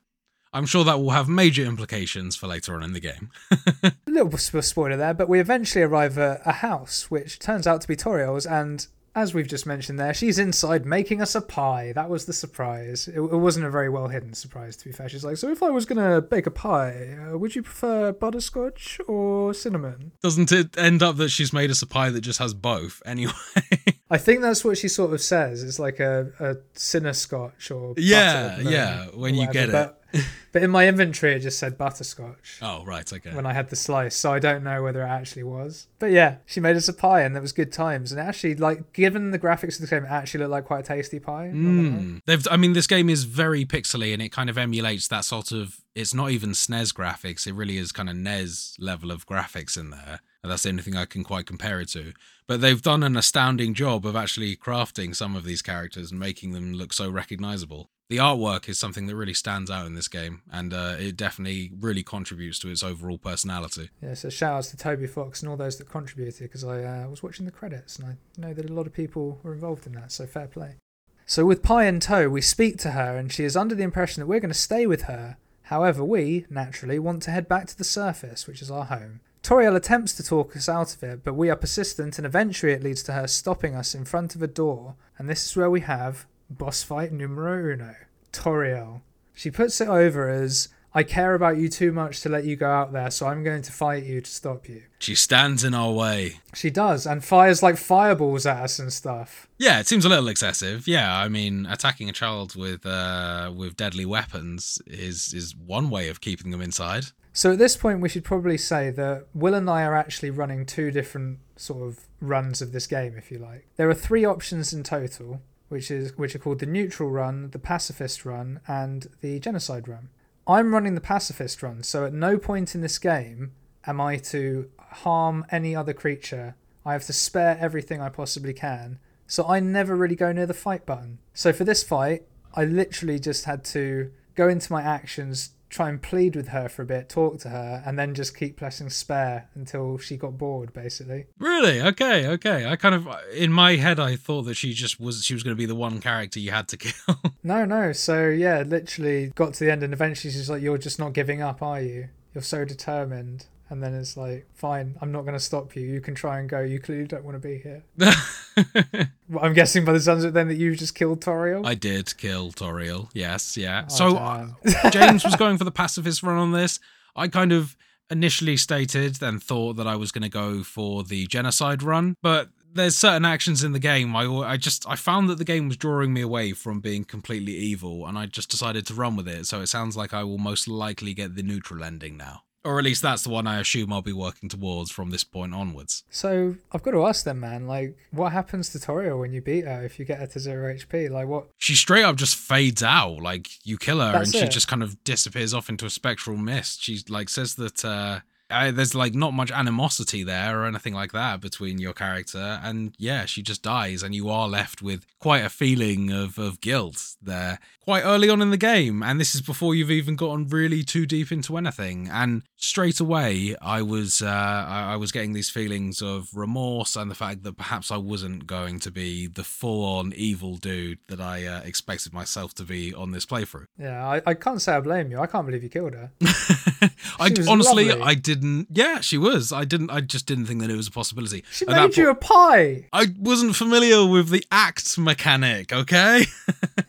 I'm sure that will have major implications for later on in the game. A little sp- spoiler there, but we eventually arrive at a house, which turns out to be Toriel's, and as we've just mentioned there, she's inside making us a pie. That was the surprise. It, it wasn't a very well hidden surprise, to be fair. She's like, So if I was going to bake a pie, uh, would you prefer butterscotch or cinnamon? Doesn't it end up that she's made us a pie that just has both anyway? I think that's what she sort of says. It's like a, a cinna-scotch or Yeah, butter, yeah, when you get it. But, but in my inventory, it just said butterscotch. oh, right, okay. when I had the slice, so I don't know whether it actually was. But yeah, she made us a pie, and that was good times. And actually, like, given the graphics of the game, it actually looked like quite a tasty pie. not gonna lie. Mm. They've, I mean, this game is very pixely and it kind of emulates that sort of. It's not even SNES graphics. It really is kind of NES level of graphics in there. And that's the only thing I can quite compare it to. But they've done an astounding job of actually crafting some of these characters and making them look so recognizable. The artwork is something that really stands out in this game, and uh, it definitely really contributes to its overall personality. Yeah, so shout outs to Toby Fox and all those that contributed because I uh, was watching the credits and I know that a lot of people were involved in that, so fair play. So with Pie in tow, we speak to her and she is under the impression that we're going to stay with her. However, we, naturally, want to head back to the surface, which is our home. Toriel attempts to talk us out of it, but we are persistent and eventually it leads to her stopping us in front of a door. And this is where we have boss fight numero uno, Toriel. She puts it over as, I care about you too much to let you go out there, so I'm going to fight you to stop you. She stands in our way. She does, and fires like fireballs at us and stuff. Yeah, it seems a little excessive. Yeah, I mean, attacking a child with uh, with deadly weapons is is one way of keeping them inside. So at this point, we should probably say that Will and I are actually running two different sort of runs of this game, if you like. There are three options in total, which is which are called the neutral run, the pacifist run, and the genocide run. I'm running the pacifist run, so at no point in this game am I to harm any other creature. I have to spare everything I possibly can. So I never really go near the fight button. So for this fight, I literally just had to go into my actions, try and plead with her for a bit, talk to her, and then just keep pressing spare until she got bored, basically. Really? Okay, okay. I kind of in my head I thought that she just was she was going to be the one character you had to kill. No, no. So yeah, literally got to the end, and eventually she's like, "You're just not giving up, are you? You're so determined." And then it's like, "Fine, I'm not going to stop you. You can try and go. You clearly don't want to be here." Well, I'm guessing by the sounds of it, then that you just killed Toriel. I did kill Toriel. Yes, yeah. Oh, so uh. James was going for the pacifist run on this. I kind of initially stated then thought that I was going to go for the genocide run, but there's certain actions in the game I I just I found that the game was drawing me away from being completely evil and I just decided to run with it. So it sounds like I will most likely get the neutral ending now. Or at least that's the one I assume I'll be working towards from this point onwards. So I've got to ask them, man. Like, what happens to Toriel when you beat her if you get her to zero HP? Like, what? She straight up just fades out. Like you kill her That's and she just kind of disappears off into a spectral mist. She like says that uh uh, there's like not much animosity there or anything like that between your character and yeah she just dies and you are left with quite a feeling of, of guilt there quite early on in the game and this is before you've even gotten really too deep into anything and straight away i was uh, I, I was getting these feelings of remorse and the fact that perhaps i wasn't going to be the full-on evil dude that i uh, expected myself to be on this playthrough Yeah, I, I can't say I blame you. I can't believe you killed her. I She honestly, lovely. I didn't. Yeah, she was. I didn't. I just didn't think that it was a possibility. She At made you a pie. I wasn't familiar with the act mechanic. Okay.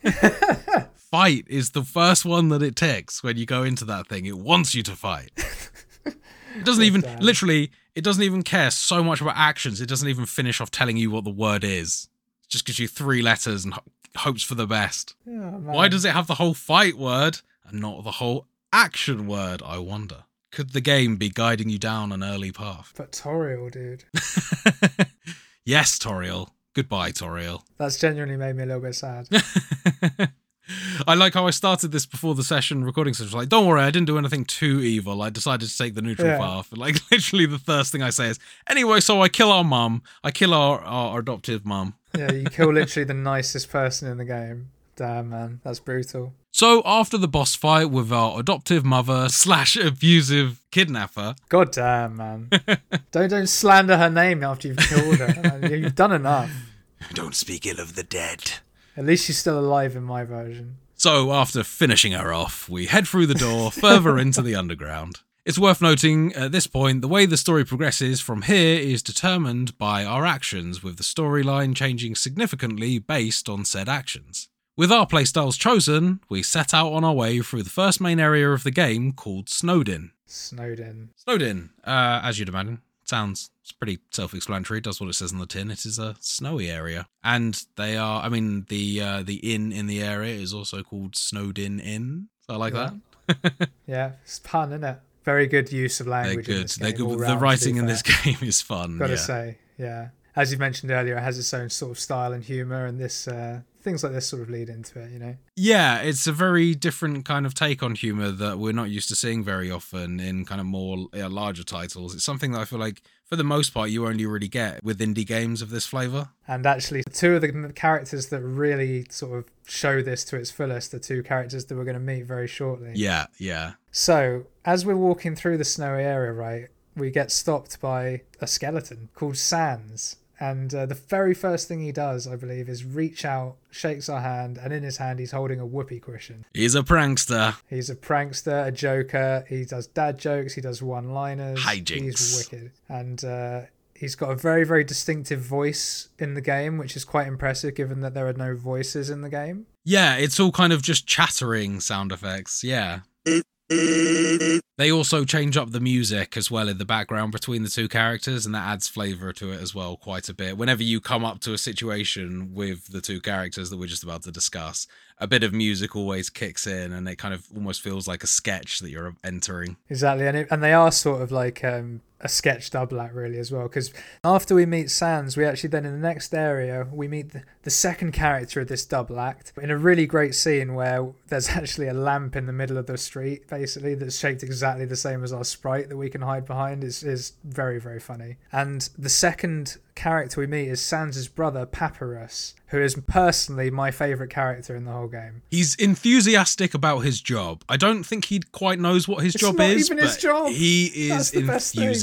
fight is the first one that it takes when you go into that thing. It wants you to fight. It doesn't even damn. literally. It doesn't even care so much about actions. It doesn't even finish off telling you what the word is. It just gives you three letters and ho- hopes for the best. Oh. Why does it have the whole fight word and not the whole action word? I wonder. Could the game be guiding you down an early path? But Toriel, dude. yes, Toriel. Goodbye, Toriel. That's genuinely made me a little bit sad. I like how I started this before the session recording session. Like, don't worry, I didn't do anything too evil. I decided to take the neutral Yeah. path. Like, literally, the first thing I say is, anyway, so I kill our mum. I kill our, our adoptive mum. yeah, you kill literally the nicest person in the game. Damn, man. That's brutal. So after the boss fight with our adoptive mother slash abusive kidnapper, God damn, man. don't don't slander her name after you've killed her. You've done enough. don't speak ill of the dead. At least she's still alive in my version. So, after finishing her off, we head through the door further into the underground. It's worth noting at this point, the way the story progresses from here is determined by our actions, with the storyline changing significantly based on said actions. With our playstyles chosen, we set out on our way through the first main area of the game called Snowdin. Snowden. Snowdin, uh, as you'd imagine, sounds it's pretty self-explanatory. Does what it says on the tin. It is a snowy area, and they are. I mean, the uh, the inn in the area is also called Snowdin Inn. So I like Yeah. that. Yeah, it's pun, isn't it? Very good use of language. They're good. They're good. The round, writing in this game is fun. Gotta yeah. say, yeah. As you mentioned earlier, it has its own sort of style and humor, and this uh, things like this sort of lead into it. You know. Yeah, it's a very different kind of take on humor that we're not used to seeing very often in kind of more uh, larger titles. It's something that I feel like, for the most part, you only really get with indie games of this flavor. And actually, two of the characters that really sort of show this to its fullest are two characters that we're going to meet very shortly. Yeah, yeah. So, as we're walking through the snowy area, right, we get stopped by a skeleton called Sans. And uh, the very first thing he does, I believe, is reach out, shakes our hand, and in his hand, he's holding a whoopee cushion. He's a prankster. He's a prankster, a joker. He does dad jokes. He does one-liners. Hijinks. He's wicked, and uh, he's got a very, very distinctive voice in the game, which is quite impressive, given that there are no voices in the game. Yeah, it's all kind of just chattering sound effects. Yeah. They also change up the music as well in the background between the two characters, and that adds flavor to it as well quite a bit. Whenever you come up to a situation with the two characters that we're just about to discuss, a bit of music always kicks in, and it kind of almost feels like a sketch that you're entering. Exactly, and it, and they are sort of like um, a sketch double act really as well. Because after we meet Sans, we actually then in the next area we meet the, the second character of this double act in a really great scene where there's actually a lamp in the middle of the street, basically that's shaped exactly the same as our sprite that we can hide behind. is is very very funny. And the second character we meet is Sans's brother Papyrus, who is personally my favorite character in the whole game. He's enthusiastic about his job. I don't think he quite knows what his It's job not is, even but his job. he is thing.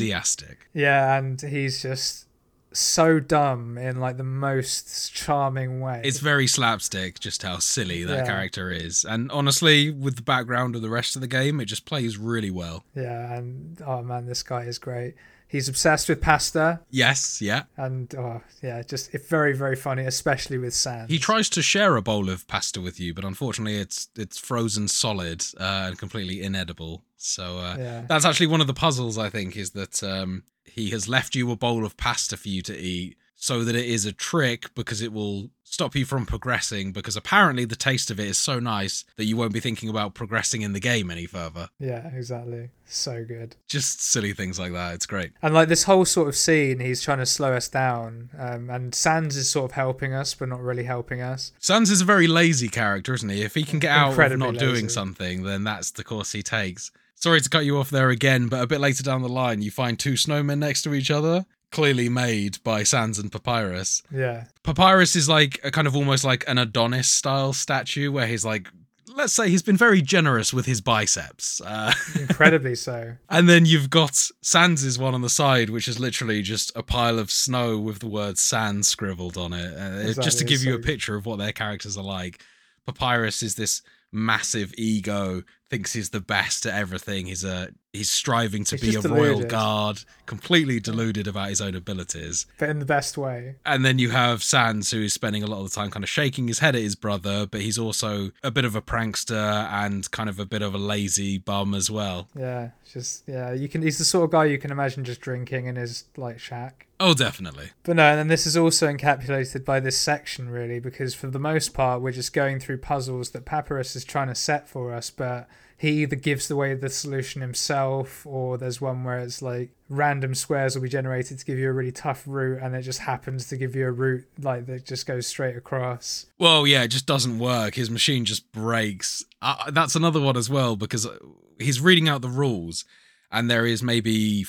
Enthusiastic. Yeah, and he's just so dumb in like the most charming way. It's very slapstick, just how silly that Yeah. character is. And honestly, with the background of the rest of the game, it just plays really well. yeah, and oh man, this guy is great. He's obsessed with pasta, Yes, yeah. and oh yeah, just it's very very funny, especially with Sam. He tries to share a bowl of pasta with you, but unfortunately, it's it's frozen solid uh, and completely inedible. So uh, Yeah. that's actually one of the puzzles. I think is that um, he has left you a bowl of pasta for you to eat, so that it is a trick because it will stop you from progressing. Because apparently, the taste of it is so nice that you won't be thinking about progressing in the game any further. Yeah, exactly. So good. Just silly things like that. It's great. And like this whole sort of scene, he's trying to slow us down, um, and Sans is sort of helping us, but not really helping us. Sans is a very lazy character, isn't he? If he can get out of Incredibly not doing something, then that's the course he takes. Sorry to cut you off there again, but a bit later down the line, you find two snowmen next to each other, clearly made by Sans and Papyrus. Yeah. Papyrus is like a kind of almost like an Adonis style statue where he's like, let's say he's been very generous with his biceps. Uh, Incredibly so. and then you've got Sans' one on the side, which is literally just a pile of snow with the word Sans scribbled on it. Uh, just to Exactly, give you a picture of what their characters are like. Papyrus is this massive ego, thinks he's the best at everything. He's a he's striving to He's be a just royal guard, completely deluded about his own abilities. But in the best way. And then you have Sans, who is spending a lot of the time kind of shaking his head at his brother, but he's also a bit of a prankster and kind of a bit of a lazy bum as well. Yeah. Just yeah, you can he's the sort of guy you can imagine just drinking in his like shack. Oh, definitely. But no, and then this is also encapsulated by this section, really, because for the most part, we're just going through puzzles that Papyrus is trying to set for us, but he either gives away the solution himself, or there's one where it's like random squares will be generated to give you a really tough route, and it just happens to give you a route like that just goes straight across. Well, yeah, it just doesn't work. His machine just breaks. Uh, that's another one as well because uh, he's reading out the rules, and there is maybe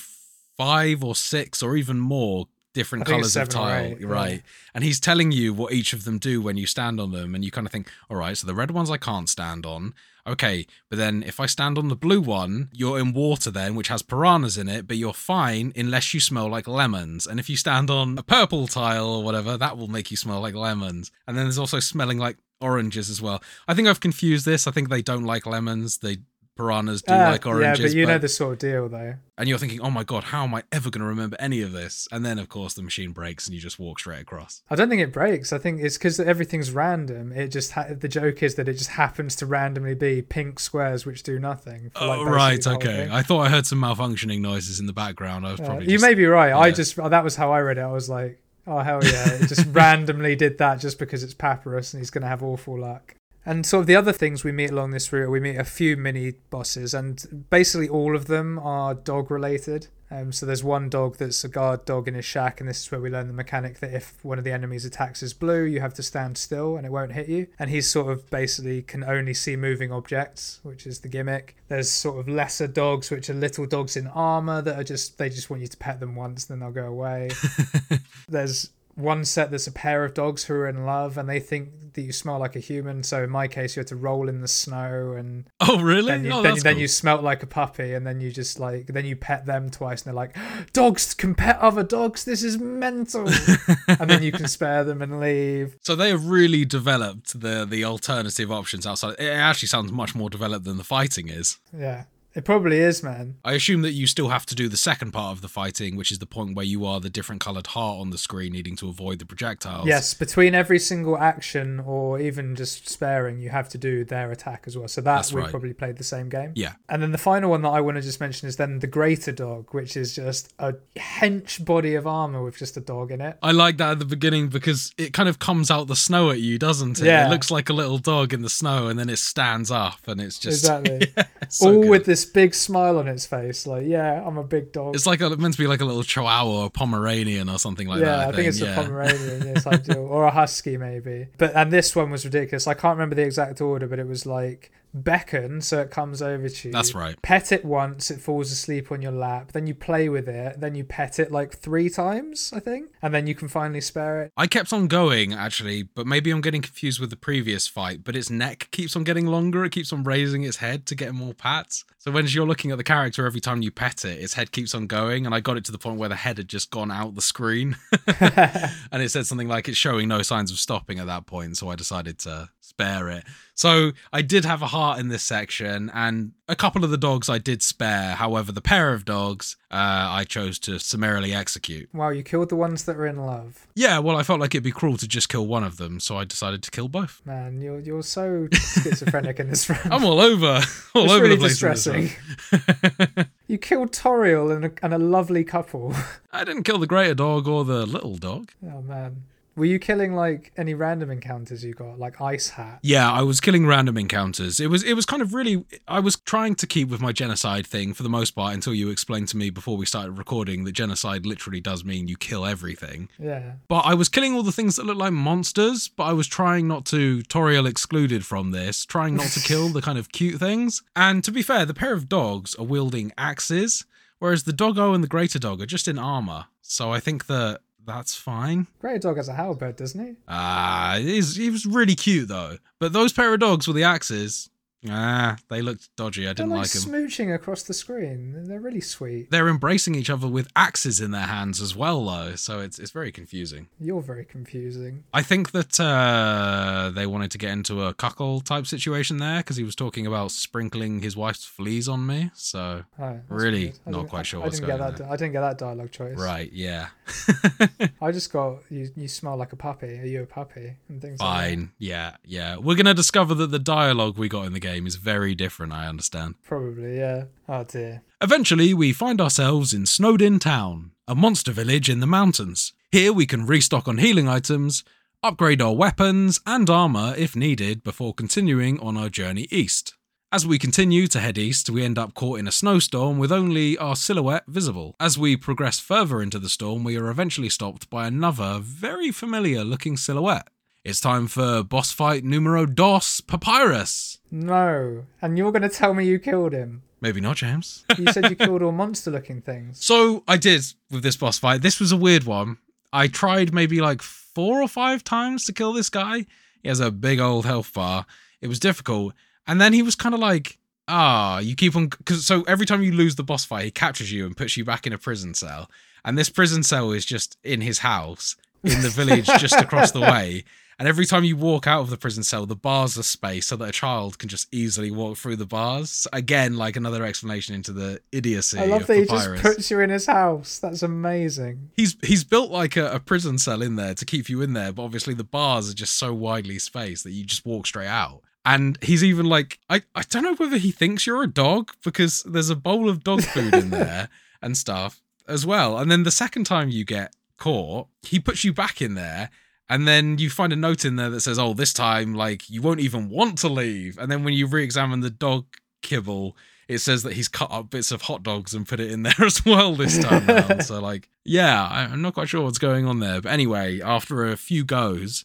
five or six or even more different I think it's colors of tile, eight, yeah. right? And he's telling you what each of them do when you stand on them, and you kind of think, all right, so the red ones I can't stand on. Okay, but then if I stand on the blue one, you're in water then, which has piranhas in it, but you're fine unless you smell like lemons. And if you stand on a purple tile or whatever, that will make you smell like lemons. And then there's also smelling like oranges as well. I think I've confused this. I think they don't like lemons. They piranhas do Ah, like oranges. yeah, but you know but- the sort of deal, though. and you're thinking, oh my god, how am I ever going to remember any of this? And then, of course, the machine breaks and you just walk straight across. I don't think it breaks. I think it's because everything's random. It just ha- the joke is that it just happens to randomly be pink squares which do nothing. for, like, oh, right, okay. I thought I heard some malfunctioning noises in the background. I was Uh, probably you just- may be right. I yeah. just that was how I read it. I was like, oh hell yeah! It just randomly did that just because it's Papyrus and he's gonna have awful luck. And sort of the other things we meet along this route, we meet a few mini bosses, and basically all of them are dog related. Um, so there's one dog that's a guard dog in his shack, and this is where we learn the mechanic that if one of the enemies attacks is blue, you have to stand still and it won't hit you. And he's sort of basically can only see moving objects, which is the gimmick. There's sort of lesser dogs, which are little dogs in armor that are just they just want you to pet them once, and then they'll go away. There's one set that's a pair of dogs who are in love and they think that you smell like a human. So in my case, you had to roll in the snow and Oh, really? then you, oh, then, that's then you smelt like a puppy and then you just like then you pet them twice and they're like dogs can pet other dogs this is mental and then you can spare them and leave So they have really developed the the alternative options outside. It actually sounds much more developed than the fighting is. yeah it probably is man I assume that you still have to do the second part of the fighting, which is the point where you are the different coloured heart on the screen, needing to avoid the projectiles. yes between every single action or even just sparing you have to do their attack as well so that That's we right. probably played the same game Yeah. and then the final one that I want to just mention is then the greater dog which is just a hench body of armor with just a dog in it I like that at the beginning because it kind of comes out the snow at you, doesn't it? Yeah. It looks like a little dog in the snow and then it stands up and it's just exactly it's so all good. with this big smile on its face like yeah i'm a big dog It's like a, meant to be like a little chihuahua or pomeranian or something like that. yeah, that. I, think it's yeah. a Pomeranian, yes, I do, or a husky maybe. But and this one was ridiculous. I can't remember the exact order, but it was like beckon, so it comes over to you. That's right. Pet it once, it falls asleep on your lap. Then you play with it. Then you pet it like three times, I think, and then you can finally spare it. I kept on going actually, but maybe I'm getting confused with the previous fight. But its neck keeps on getting longer. It keeps on raising its head to get more pats. So when you're looking at the character, every time you pet it, its head keeps on going. And I got it to the point where the head had just gone out the screen, and it said something like it's showing no signs of stopping at that point. So I decided to spare it. So I did have a heart in this section, and a couple of the dogs I did spare. However, the pair of dogs uh, I chose to summarily execute. Wow, you killed the ones that are in love. Yeah, well, I felt like it'd be cruel to just kill one of them, so I decided to kill both. Man, you're you're so schizophrenic in this round. I'm all over, all it's over really the place. distressing. You killed Toriel and a, and a lovely couple. I didn't kill the greater dog or the little dog. Oh man. Were you killing like any random encounters you got, like Ice Hat? Yeah, I was killing random encounters. It was it was kind of really I was trying to keep with my genocide thing for the most part until you explained to me before we started recording that genocide literally does mean you kill everything. Yeah. But I was killing all the things that look like monsters, but I was trying not to Toriel excluded from this, trying not to kill the kind of cute things. And to be fair, the pair of dogs are wielding axes, whereas the doggo and the greater dog are just in armor. So I think that that's fine. Great dog has a halberd, doesn't he? Ah, is, he was really cute though. But those pair of dogs with the axes, ah, they looked dodgy. I They're didn't like, like them. smooching across the screen. They're really sweet. They're embracing each other with axes in their hands as well, though. So it's it's very confusing. You're very confusing. I think that uh, they wanted to get into a cuckold type situation there because he was talking about sprinkling his wife's fleas on me. So Oh, Really not quite sure I, what's didn't get going that. on I didn't get that dialogue choice. right, yeah, I just got you. You smell like a puppy. Are you a puppy? And things. Like fine, yeah, yeah. We're gonna discover that the dialogue we got in the game is very different. I understand. Probably. Yeah. Oh dear. Eventually, we find ourselves in Snowdin Town, a monster village in the mountains. Here we can restock on healing items, upgrade our weapons and armor if needed before continuing on our journey east. As we continue to head east, we end up caught in a snowstorm with only our silhouette visible. As we progress further into the storm, we are eventually stopped by another very familiar looking silhouette. It's time for boss fight numero dos, Papyrus. No. And you're gonna tell me you killed him. Maybe not, James. You said you killed all monster-looking things. So I did with this boss fight. This was a weird one. I tried maybe like four or five times to kill this guy. He has a big old health bar. It was difficult. And then he was kind of like, ah, you keep on. Cause so every time you lose the boss fight, he captures you and puts you back in a prison cell. And this prison cell is just in his house in the village just across the way. And every time you walk out of the prison cell, the bars are spaced so that a child can just easily walk through the bars. Again, like another explanation into the idiocy I love that he just puts you in his house. That's amazing. He's he's built like a, a prison cell in there to keep you in there, but obviously the bars are just so widely spaced that you just walk straight out. And he's even like, I, I don't know whether he thinks you're a dog because there's a bowl of dog food in there and stuff as well. And then the second time you get caught, he puts you back in there. And then you find a note in there that says, oh, this time, like, you won't even want to leave. And then when you re examine the dog kibble, it says that he's cut up bits of hot dogs and put it in there as well this time round. so, like, yeah, I'm not quite sure what's going on there. But anyway, after a few goes,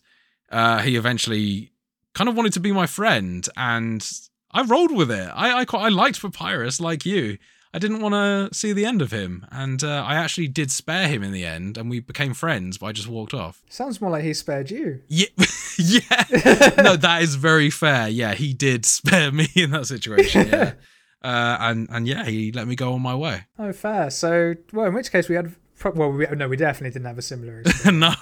uh, he eventually kind of wanted to be my friend, and I rolled with it. I I, quite, I liked Papyrus like you. I didn't want to see the end of him, and uh, I actually did spare him in the end, and we became friends. But I just walked off. Sounds more like he spared you. Yeah, yeah. no, that is very fair. Yeah, he did spare me in that situation. Yeah, uh, and and yeah, he let me go on my way. Oh, fair. So, well, in which case we had. Well, we, no, we definitely didn't have a similar. no,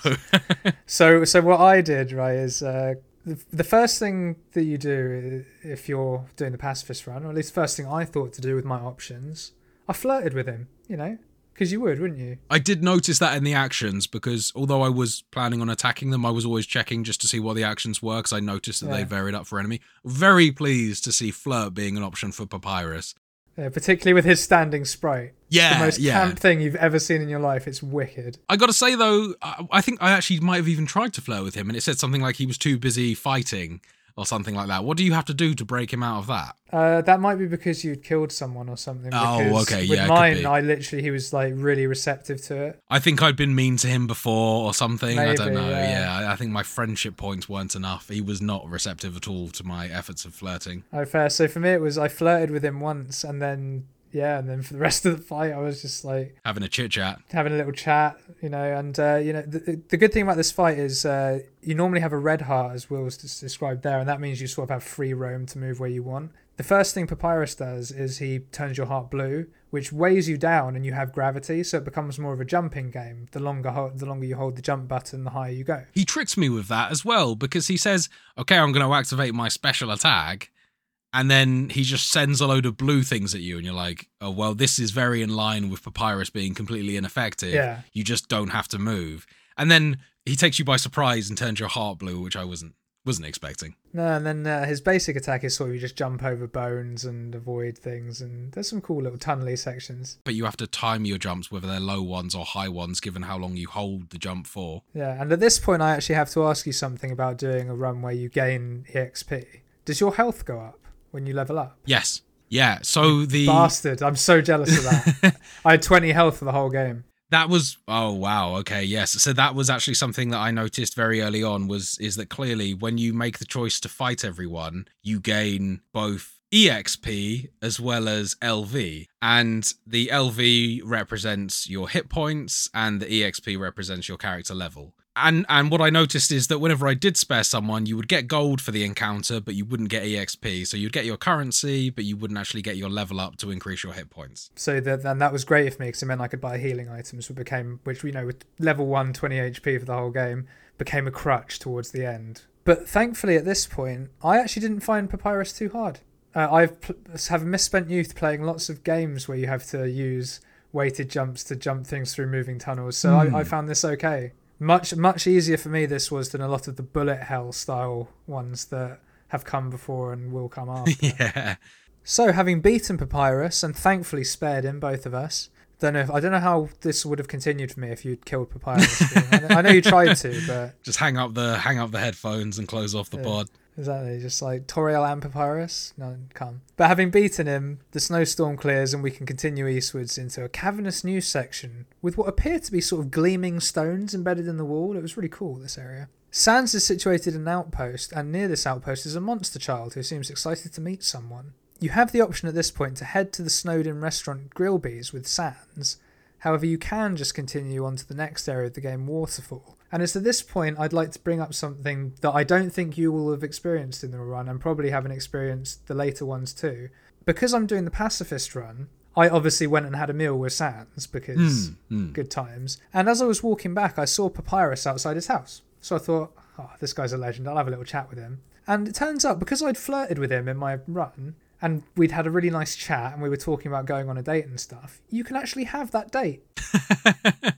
So, so what I did right is uh, the, the first thing that you do if you're doing the pacifist run, or at least first thing I thought to do with my options, I flirted with him. You know, because you would, wouldn't you? I did notice that in the actions because although I was planning on attacking them, I was always checking just to see what the actions were because I noticed that they varied up for enemy. Very pleased to see flirt being an option for Papyrus. Yeah, particularly with his standing sprite. Yeah, the most yeah. camp thing you've ever seen in your life. It's wicked. I got to say though, I, I think I actually might have even tried to flirt with him, and it said something like he was too busy fighting or something like that. What do you have to do to break him out of that? Uh, that might be because you'd killed someone or something. Oh, okay, With yeah, it could mine. I literally he was like really receptive to it. I think I'd been mean to him before or something. I don't know. yeah. Yeah, I, I think my friendship points weren't enough. He was not receptive at all to my efforts of flirting. Oh, fair. So for me, it was I flirted with him once, and then yeah, and then for the rest of the fight, I was just like Having a chit chat. having a little chat, you know. And uh, you know, the, the good thing about this fight is uh, you normally have a red heart, as Will's described there, and that means you sort of have free roam to move where you want. The first thing Papyrus does is he turns your heart blue, which weighs you down, and you have gravity, so it becomes more of a jumping game. The longer ho- the longer you hold the jump button, the higher you go. he tricks me with that as well because he says, "Okay, I'm going to activate my special attack," and then he just sends a load of blue things at you, and you're like, "Oh well, this is very in line with Papyrus being completely ineffective. Yeah. You just don't have to move." And then he takes you by surprise and turns your heart blue, which I wasn't Wasn't expecting. No, and then uh, his basic attack is sort of you just jump over bones and avoid things, and there's some cool little tunnely sections. But you have to time your jumps, whether they're low ones or high ones, given how long you hold the jump for. Yeah, and at this point, I actually have to ask you something about doing a run where you gain EXP. Does your health go up when you level up? Yes. Yeah. So the Bastard! I'm so jealous of that. I had 20 health for the whole game. That was oh wow okay yes so that was actually something that I noticed very early on was is that clearly when you make the choice to fight everyone you gain both exp as well as lv and the lv represents your hit points and the exp represents your character level and and what I noticed is that whenever I did spare someone, you would get gold for the encounter, but you wouldn't get EXP. So you'd get your currency, but you wouldn't actually get your level up to increase your hit points. So that and that was great for me because it meant I could buy healing items, which became which we know with level one 20 HP for the whole game became a crutch towards the end. But thankfully, at this point, I actually didn't find Papyrus too hard. Uh, I've pl- have misspent youth playing lots of games where you have to use weighted jumps to jump things through moving tunnels. So I, I found this okay. Much much easier for me this was than a lot of the bullet hell style ones that have come before and will come after. yeah. So, having beaten Papyrus and thankfully spared him, both of us. Don't know. If, I don't know how this would have continued for me if you'd killed Papyrus. I know- you tried to, but Just hang up the hang up the headphones and close off the Yeah. pod. Exactly, just like Toriel and Papyrus, no, come. But having beaten him, the snowstorm clears and we can continue eastwards into a cavernous new section with what appear to be sort of gleaming stones embedded in the wall. It was really cool. This area. Sans is situated in an outpost, and near this outpost is a monster child who seems excited to meet someone. You have the option at this point to head to the Snowdin restaurant Grillby's with Sans. However, you can just continue on to the next area of the game, Waterfall. And it's at this point I'd like to bring up something that I don't think you will have experienced in the run and probably haven't experienced the later ones too. Because I'm doing the pacifist run, I obviously went and had a meal with Sans because hmm, hmm. good times. And as I was walking back, I saw Papyrus outside his house. So I thought, oh, this guy's a legend. I'll have a little chat with him. And it turns out because I'd flirted with him in my run and we'd had a really nice chat and we were talking about going on a date and stuff, you can actually have that date.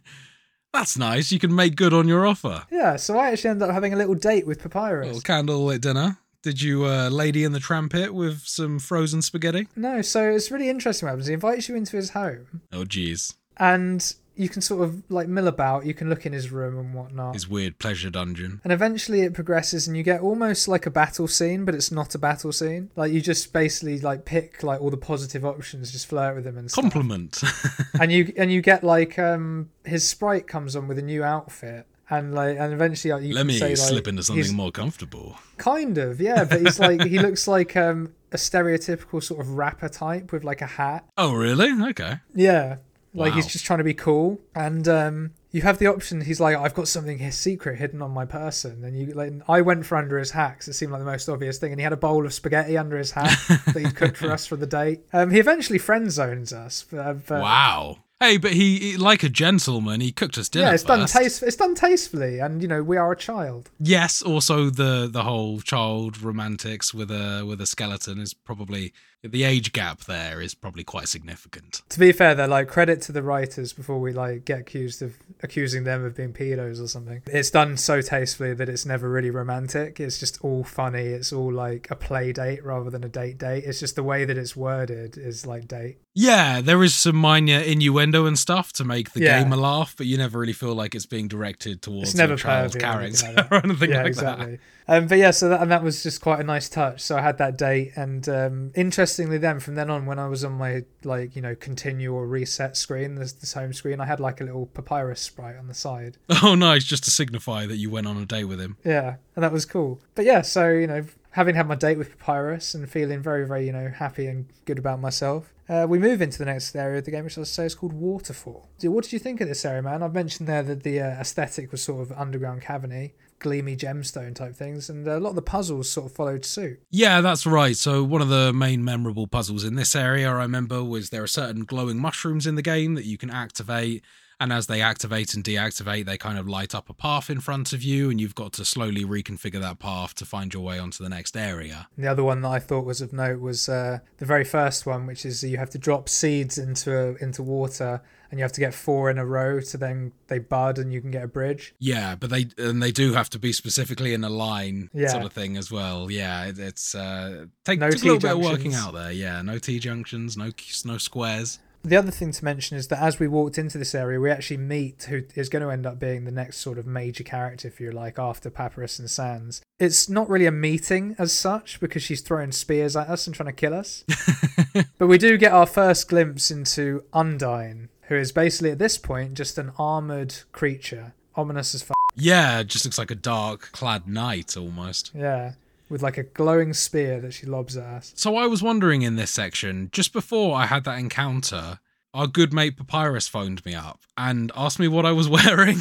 That's nice. You can make good on your offer. Yeah, so I actually ended up having a little date with Papyrus. little candlelit dinner. Did you uh, lady in the trampet with some frozen spaghetti? No, so it's really interesting what happens. He invites you into his home Oh, geez. and you can sort of like mill about. You can look in his room and whatnot. His weird pleasure dungeon. And eventually it progresses and you get almost like a battle scene, but it's not a battle scene. Like you just basically like pick like all the positive options, just flirt with him and stuff. Compliment. and you and you get like um his sprite comes on with a new outfit. And like, and eventually, like, you Let me say, like, slip into something more comfortable. Kind of, yeah. But he's like, he looks like um a stereotypical sort of rapper type with like a hat. Oh, really? Okay. Yeah. Like he's just trying to be cool. And um you have the option, he's like, I've got something here secret hidden on my person. And you like I went for under his hat it seemed like the most obvious thing. And he had a bowl of spaghetti under his hat that he'd cooked for us for the date. Um he eventually friend zones us. But, uh, but- Wow. Hey, but he, he- like a gentleman, he cooked us dinner. Yeah, it's done taste it's done tastefully and you know, we are a child. Yes, also the the whole child romantics with a with a skeleton is probably the age gap there is probably quite significant. To be fair, though, like credit to the writers before we like get accused of accusing them of being pedos or something. It's done so tastefully that it's never really romantic. It's just all funny. It's all like a play date rather than a date date. It's just the way that it's worded is like date. Yeah, there is some minor innuendo and stuff to make the Yeah. game a laugh, but you never really feel like it's being directed towards It's never a child pervy or anything character like that. or anything yeah, like exactly. Um, but yeah, so that and that was just quite a nice touch. So I had that date, and um, interestingly, then from then on, when I was on my like you know continual reset screen, this this home screen, I had like a little papyrus sprite on the side. Oh, nice, just to signify that you went on a day with him. Yeah, and that was cool. But yeah, so you know, having had my date with Papyrus and feeling very, very you know happy and good about myself, uh, we move into the next area of the game, which I'll say is called Waterfall. So What did you think of this area, man? I've mentioned there that the uh, aesthetic was sort of underground caverny, gleamy gemstone type things, and a lot of the puzzles sort of followed suit. Yeah, that's right. So one of the main memorable puzzles in this area, I remember, was there are certain glowing mushrooms in the game that you can activate, And as they activate and deactivate, they kind of light up a path in front of you, and you've got to slowly reconfigure that path to find your way onto the next area. The other one that I thought was of note was uh, the very first one, which is you have to drop seeds into into water, and you have to get four in a row, so then they bud and you can get a bridge. Yeah, but they and they do have to be specifically in a line Yeah. sort of thing as well. Yeah, it, it's uh take, No took a little T bit of working out there. Yeah, no T junctions, no no squares. The other thing to mention is that as we walked into this area, we actually meet who is going to end up being the next sort of major character, if you like, after Papyrus and Sans. It's not really a meeting as such because she's throwing spears at us and trying to kill us. but we do get our first glimpse into Undyne, who is basically at this point just an armored creature, ominous as fuck. Yeah, just looks like a dark clad knight almost. Yeah, with like a glowing spear that she lobs at us. So I was wondering in this section, just before I had that encounter, our good mate Papyrus phoned me up and asked me what I was wearing.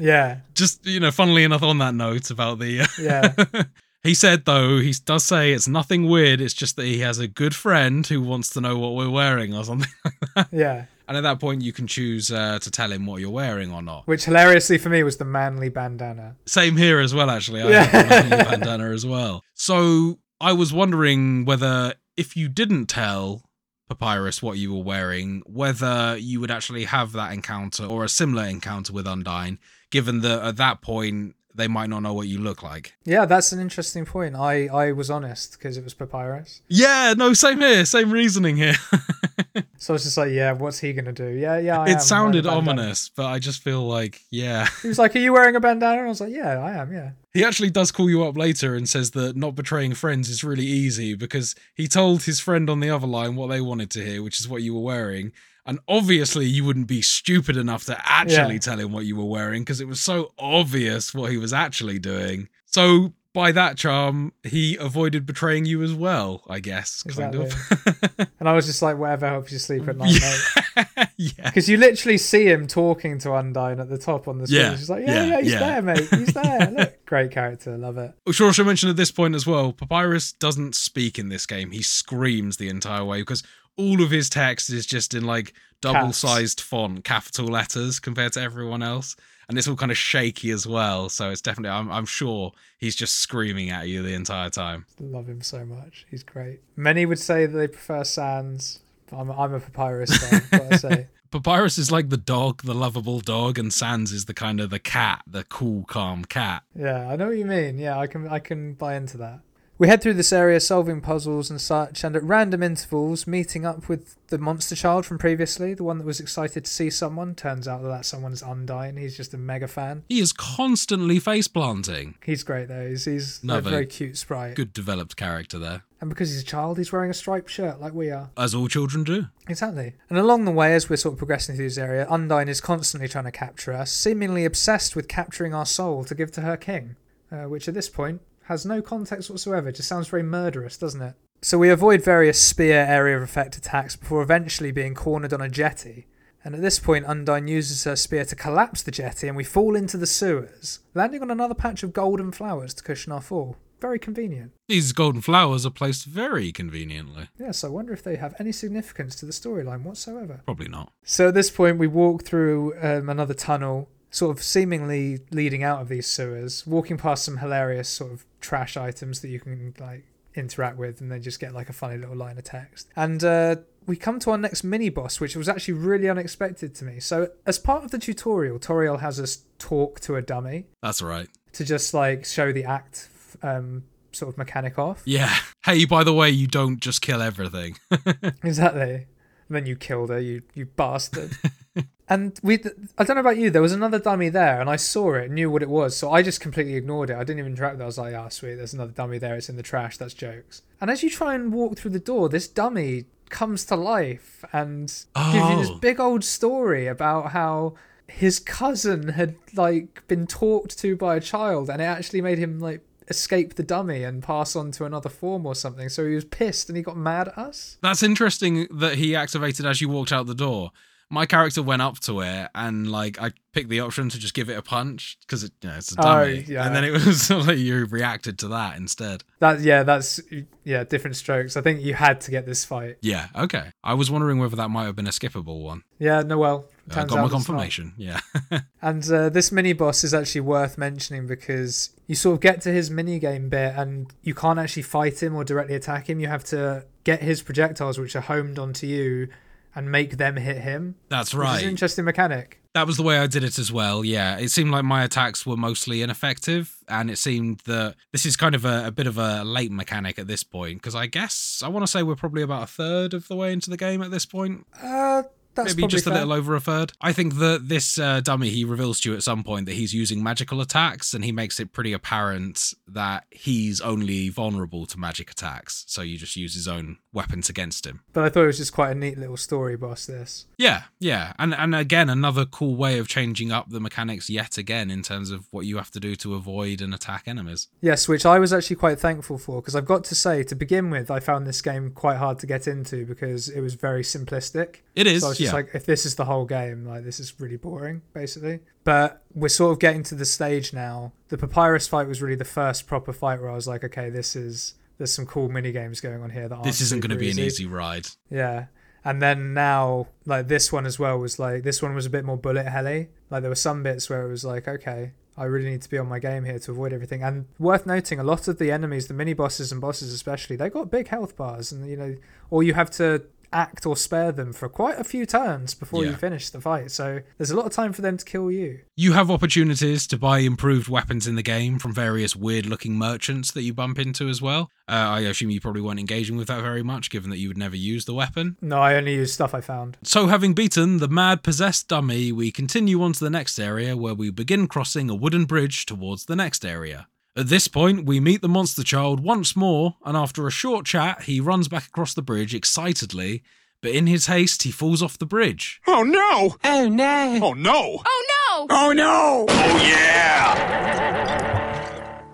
Yeah, just, you know, funnily enough, on that note about the. Uh, yeah, he said, though, he does say it's nothing weird. It's just that he has a good friend who wants to know what we're wearing or something like that. yeah. And at that point, you can choose uh, to tell him what you're wearing or not. Which hilariously for me was the manly bandana. Same here as well, actually. I Yeah. have a manly bandana as well. So I was wondering whether if you didn't tell Papyrus what you were wearing, whether you would actually have that encounter or a similar encounter with Undyne, given that at that point they might not know what you look like. Yeah, that's an interesting point. I, I was honest because it was Papyrus. Yeah, no, same here, same reasoning here. So I was just like, yeah, what's he to do? Yeah, yeah, I am. it sounded wearing a bandana. ominous, but I just feel like, yeah. He was like, are you wearing a bandana? And I was like, yeah, I am, yeah. He actually does call you up later and says that not betraying friends is really easy because he told his friend on the other line what they wanted to hear, which is what you were wearing. And obviously, you wouldn't be stupid enough to actually Yeah. tell him what you were wearing because it was so obvious what he was actually doing. So, by that charm, he avoided betraying you as well, I guess, kind of. And I was just like, whatever helps you sleep at night, mate. yeah. Because you literally see him talking to Undyne at the top on the screen. Yeah, She's like, yeah, yeah, yeah, he's yeah. there, mate. He's there. Look, great character. Love it. We should also mention at this point as well, Papyrus doesn't speak in this game. He screams the entire way because all of his text is just in like double sized font, capital letters compared to everyone else. And it's all kind of shaky as well. So it's definitely, I'm, I'm sure he's just screaming at you the entire time. Love him so much. He's great. Many would say that they prefer Sans. I'm, I'm a Papyrus fan, gotta say. Papyrus is like the dog, the lovable dog, and Sans is the kind of the cat, the cool, calm cat. Yeah, I know what you mean. Yeah, I can I can buy into that. We head through this area solving puzzles and such, and at random intervals meeting up with the monster child from previously, the one that was excited to see someone. Turns out that that someone is Undyne. He's just a mega fan. He is constantly face planting. He's great though. He's, he's a very cute sprite. Good developed character there, And because he's a child, he's wearing a striped shirt like we are. as all children do. Exactly. And along the way, as we're sort of progressing through this area, Undyne is constantly trying to capture us, seemingly obsessed with capturing our soul to give to her king, uh, which at this point has no context whatsoever. Just sounds very murderous, doesn't it? So we avoid various spear area of effect attacks before eventually being cornered on a jetty. And at this point, Undyne uses her spear to collapse the jetty, and we fall into the sewers, landing on another patch of golden flowers to cushion our fall. Very convenient. These golden flowers are placed very conveniently. Yes, I wonder if they have any significance to the storyline whatsoever. Probably not. So at this point, we walk through um, another tunnel, sort of seemingly leading out of these sewers, walking past some hilarious sort of trash items that you can like interact with, and then just get like a funny little line of text. And uh, we come to our next mini boss, which was actually really unexpected to me. So as part of the tutorial, Toriel has us talk to a dummy That's right. to just like show the act um, sort of mechanic off. Yeah. Hey, by the way, you don't just kill everything. Exactly. And then you killed her, you you bastard. and we, I don't know about you, there was another dummy there, and I saw it, knew what it was, so I just completely ignored it. I didn't even interact with it. I was like, ah, sweet, there's another dummy there. It's in the trash. That's jokes. And as you try and walk through the door, this dummy comes to life and gives you this Oh. big old story about how his cousin had like been talked to by a child, and it actually made him like escape the dummy and pass on to another form or something. So he was pissed and he got mad at us. That's interesting that he activated as you walked out the door. My character went up to it and like I picked the option to just give it a punch because it, you know, it's a Oh, dummy, yeah. and then it was like you reacted to that instead. That yeah, that's yeah, different strokes. I think you had to get this fight. Yeah, okay. I was wondering whether that might have been a skippable one. Yeah, no, well, Uh, got my out it's not. confirmation. Yeah. And uh, this mini boss is actually worth mentioning because you sort of get to his mini game bit and you can't actually fight him or directly attack him. You have to get his projectiles, which are homed onto you, and make them hit him. That's right. interesting mechanic. That was the way I did it as well. Yeah, it seemed like my attacks were mostly ineffective, and it seemed that this is kind of a, a bit of a late mechanic at this point. Because I guess I want to say we're probably about a third of the way into the game at this point. Uh, that's Maybe just a little over a third. I think that this uh, dummy he reveals to you at some point that he's using magical attacks, and he makes it pretty apparent that he's only vulnerable to magic attacks. So you just use his own weapons against him. But I thought it was just quite a neat little story boss. This. Yeah, yeah, and and again another cool way of changing up the mechanics yet again in terms of what you have to do to avoid and attack enemies. Yes, which I was actually quite thankful for because I've got to say, to begin with, I found this game quite hard to get into because it was very simplistic. It is, So Just yeah. like, if this is the whole game, like this is really boring, basically. But we're sort of getting to the stage now. The papyrus fight was really the first proper fight where I was like, okay, this is there's some cool mini games going on here that aren't this isn't going to be an easy ride. Yeah. And then now, like this one as well was like this one was a bit more bullet helly. Like there were some bits where it was like, okay, I really need to be on my game here to avoid everything. And worth noting, a lot of the enemies, the mini bosses and bosses especially, they got big health bars, and you know, or you have to act or spare them for quite a few turns before you finish the fight. So there's a lot of time for them to kill you. You have opportunities to buy improved weapons in the game from various weird looking merchants that you bump into as well. Uh, I assume you probably weren't engaging with that very much, given that you would never use the weapon. No, I only use stuff I found. So, having beaten the mad possessed dummy, we continue on to the next area where we begin crossing a wooden bridge towards the next area. At this point, we meet the monster child once more, and after a short chat, he runs back across the bridge excitedly, but in his haste, he falls off the bridge. Oh no! Oh no! Oh no! Oh no! Oh no! Oh yeah!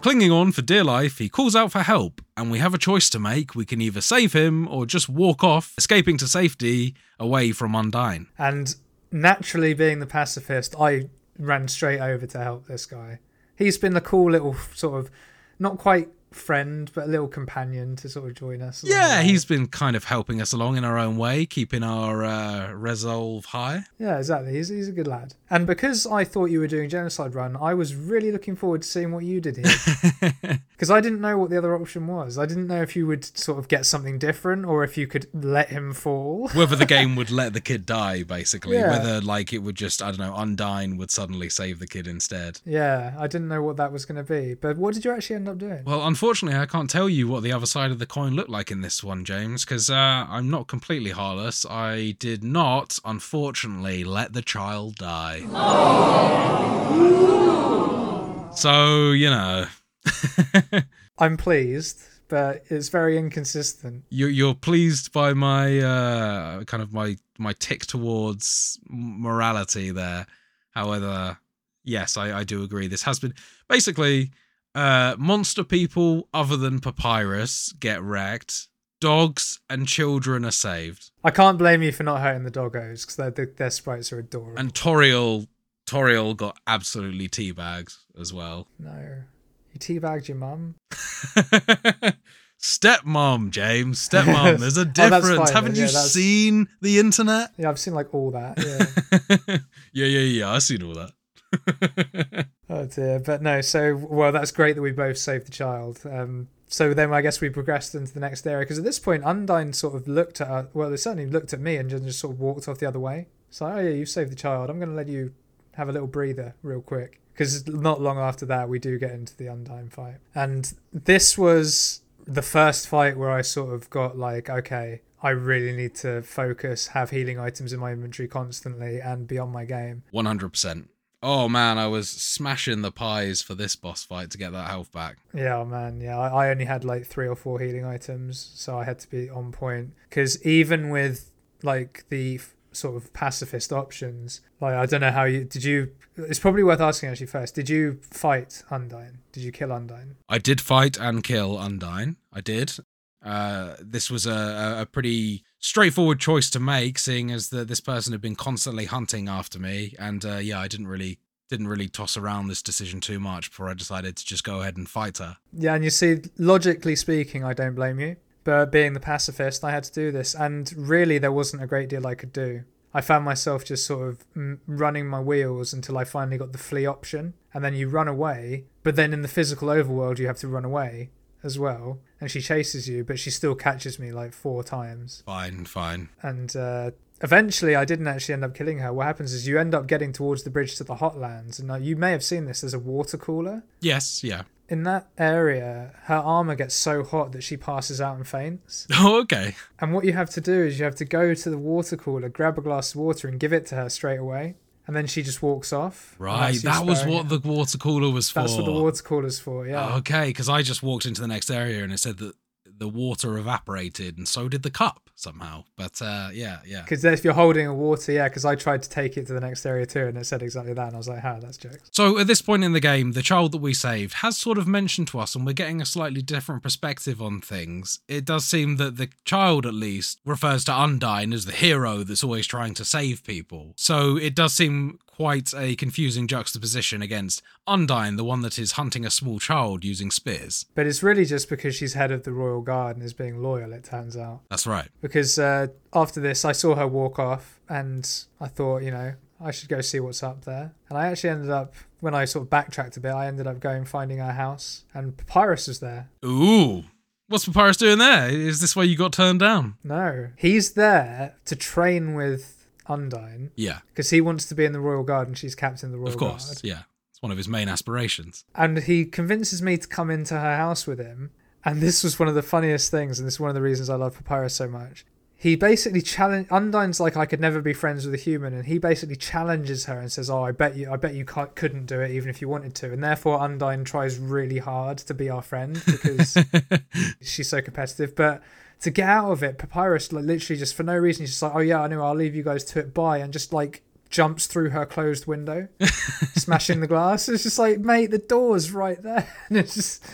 Clinging on for dear life, he calls out for help, and we have a choice to make. We can either save him or just walk off, escaping to safety away from Undyne. And naturally, being the pacifist, I ran straight over to help this guy. He's been the cool little sort of, not quite friend, but a little companion to sort of join us. Yeah, he's been kind of helping us along in our own way, keeping our uh, resolve high. Yeah, exactly. He's, he's a good lad. And because I thought you were doing Genocide Run, I was really looking forward to seeing what you did here. Because I didn't know what the other option was. I didn't know if you would sort of get something different or if you could let him fall. Whether the game would let the kid die, basically. Yeah. Whether, like, it would just, I don't know, Undyne would suddenly save the kid instead. Yeah, I didn't know what that was going to be. But what did you actually end up doing? Well, unfortunately, I can't tell you what the other side of the coin looked like in this one, James, because uh, I'm not completely heartless. I did not, unfortunately, let the child die. So, you know, I'm pleased, but it's very inconsistent. you, you're pleased by my uh, kind of my my tick towards morality there. However, yes, I, I do agree. This has been basically uh, monster people other than Papyrus get wrecked. Dogs and children are saved, I can't blame you for not hurting the doggos because their, their sprites are adorable. and Toriel Toriel got absolutely teabagged as well. no. You teabagged your mum? Stepmom, James. Stepmom. There's a Oh, difference. fine Haven't you that's- seen the internet? Yeah, I've seen like all that. Yeah. yeah, yeah, yeah. I've seen all that. oh dear. But no, so, well, that's great that we both saved the child. Um, so then I guess we progressed into the next area because at this point, Undyne sort of looked at, her, well, they certainly looked at me and just, just sort of walked off the other way. So, oh yeah, you saved the child. I'm going to let you have a little breather real quick. Because not long after that, we do get into the Undyne fight. And this was the first fight where I sort of got like, okay, I really need to focus, have healing items in my inventory constantly, and be on my game. 100%. Oh man, I was smashing the pies for this boss fight to get that health back. Yeah, oh, man. Yeah, I, I only had like three or four healing items, so I had to be on point. Because even with like the f- sort of pacifist options, like I don't know how you did you. It's probably worth asking actually first. Did you fight Undyne? Did you kill Undyne? I did fight and kill Undyne. I did. Uh, this was a- a pretty straightforward choice to make, seeing as that this person had been constantly hunting after me, and uh, yeah, I didn't really didn't really toss around this decision too much before I decided to just go ahead and fight her. Yeah, and you see, logically speaking, I don't blame you. But being the pacifist, I had to do this, and really, there wasn't a great deal I could do. I found myself just sort of mm, running my wheels until I finally got the flee option, and then you run away. But then in the physical overworld, you have to run away as well, and she chases you, but she still catches me like four times. Fine, fine. And uh, eventually, I didn't actually end up killing her. What happens is you end up getting towards the bridge to the Hotlands, and uh, you may have seen this. There's a water cooler Yes, yeah. in that area. Her armor gets so hot that she passes out and faints. Oh, okay. And what you have to do is you have to go to the water cooler, grab a glass of water, and give it to her straight away. And then she just walks off. Right, that was what her. the water cooler was for. That's what the water cooler's for. Yeah. Okay, because I just walked into the next area and it said that the water evaporated and so did the cup somehow. But uh, yeah, yeah. Because if you're holding a water, yeah. Because I tried to take it to the next area too, and it said exactly that, and I was like, "Ha, that's jokes." So at this point in the game, the child that we saved has sort of mentioned to us, and we're getting a slightly different perspective on things. It does seem that the child, at least, refers to Undyne as the hero that's always trying to save people. So it does seem quite a confusing juxtaposition against Undyne, the one that is hunting a small child using spears. But it's really just because she's head of the royal guard and is being loyal. It turns out. That's right. Because uh, after this, I saw her walk off, and I thought, you know, I should go see what's up there. And I actually ended up, when I sort of backtracked a bit, I ended up going finding her house, and Papyrus was there. Ooh. What's Papyrus doing there? Is this why you got turned down? No, he's there to train with Undyne Yeah, because he wants to be in the royal guard, and she's captain of the royal Guard. of course. guard. Yeah. It's one of his main aspirations. and he convinces me to come into her house with him. And this was one of the funniest things, and this is one of the reasons I love Papyrus so much. He basically challenge Undyne's like I could never be friends with a human, and he basically challenges her and says, "Oh, I bet you, I bet you couldn't do it even if you wanted to." And therefore, Undyne tries really hard to be our friend because she's so competitive. But to get out of it, Papyrus like literally just for no reason, he's just like, "Oh yeah, I know, I'll leave you guys to it." Bye, and just like jumps through her closed window, smashing the glass. It's just like, mate, the door's right there, and it's just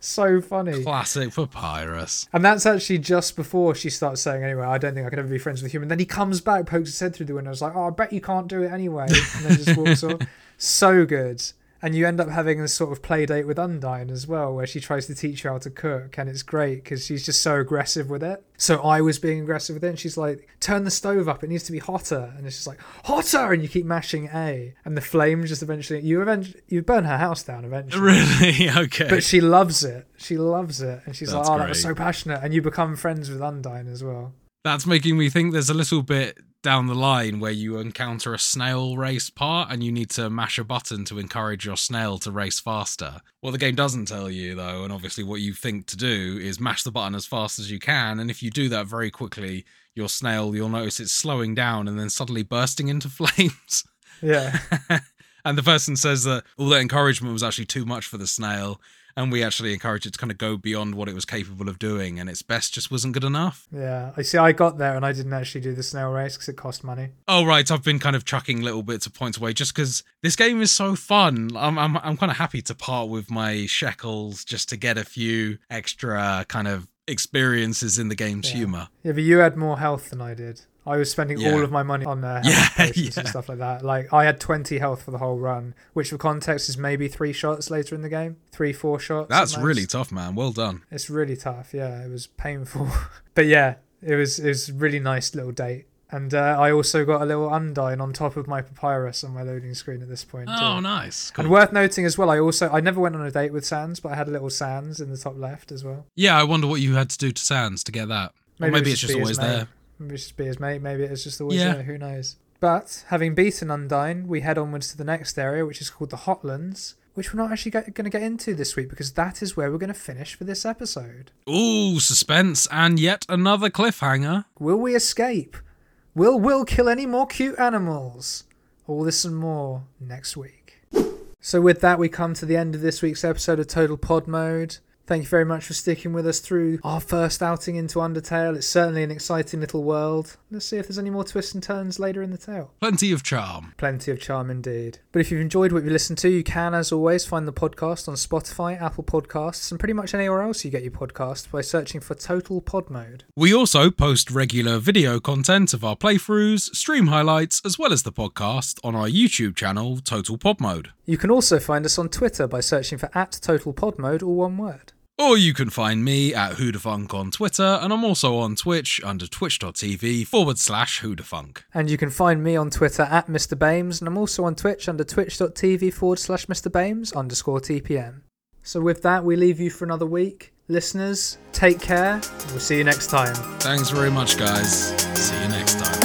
so funny. Classic Papyrus. And that's actually just before she starts saying, anyway, I don't think I could ever be friends with a human. Then he comes back, pokes his head through the window, is like, oh, I bet you can't do it anyway. And then just walks off. So good. And you end up having a sort of play date with Undyne as well, where she tries to teach you how to cook. And it's great because she's just so aggressive with it. So I was being aggressive with it. And she's like, turn the stove up. It needs to be hotter. And it's just like, hotter. And you keep mashing A. And the flame just eventually, you eventually, you burn her house down eventually. Really? Okay. But she loves it. She loves it. And she's That's like, oh, that was so passionate. And you become friends with Undyne as well. That's making me think there's a little bit down the line where you encounter a snail race part and you need to mash a button to encourage your snail to race faster. What the game doesn't tell you, though, and obviously what you think to do, is mash the button as fast as you can. And if you do that very quickly, your snail, you'll notice it's slowing down and then suddenly bursting into flames. Yeah. and the person says that all that encouragement was actually too much for the snail. And we actually encouraged it to kind of go beyond what it was capable of doing, and its best just wasn't good enough. yeah. I see. I got there and I didn't actually do the snail race because it cost money. Oh right, I've been kind of chucking little bits of points away just because this game is so fun. I'm I'm I'm kind of happy to part with my shekels just to get a few extra kind of experiences in the game's Yeah. humor. Yeah, but you had more health than I did. I was spending Yeah. all of my money on uh, health Yeah, potions and stuff like that. Like I had 20 health for the whole run, which for context is maybe three shots later in the game, three, four shots. That's really tough, man. Well done. It's really tough. Yeah, it was painful, but yeah, it was it was a really nice little date. And uh, I also got a little Undyne on top of my papyrus on my loading screen at this point. Oh, too. nice. Cool. And worth noting as well, I also I never went on a date with Sans, but I had a little Sans in the top left as well. yeah, I wonder what you had to do to Sans to get that. or maybe it's just always there. Maybe it's just be his mate. Maybe it's just always Yeah. there. Who knows? But having beaten Undyne, we head onwards to the next area, which is called the Hotlands, which we're not actually going to get into this week because that is where we're going to finish for this episode. Ooh, suspense and yet another cliffhanger. Will we escape? Will Will kill any more cute animals? All this and more next week. So with that, we come to the end of this week's episode of Total Pod Mode. Thank you very much for sticking with us through our first outing into Undertale. It's certainly an exciting little world. Let's see if there's any more twists and turns later in the tale. Plenty of charm. Plenty of charm indeed. But if you've enjoyed what you listened to, you can, as always, find the podcast on Spotify, Apple Podcasts, and pretty much anywhere else you get your podcast by searching for Total Pod Mode. We also post regular video content of our playthroughs, stream highlights, as well as the podcast on our YouTube channel, Total Pod Mode. You can also find us on Twitter by searching for at Total Pod Mode, all one word. Or you can find me at Whodahfunk on Twitter, and I'm also on Twitch under twitch.tv forward slash Whodahfunk. And you can find me on Twitter at Mr. Bames, and I'm also on Twitch under twitch.tv forward slash Mr. Bames underscore TPM. So with that, we leave you for another week. Listeners, take care. And we'll see you next time. Thanks very much, guys. See you next time.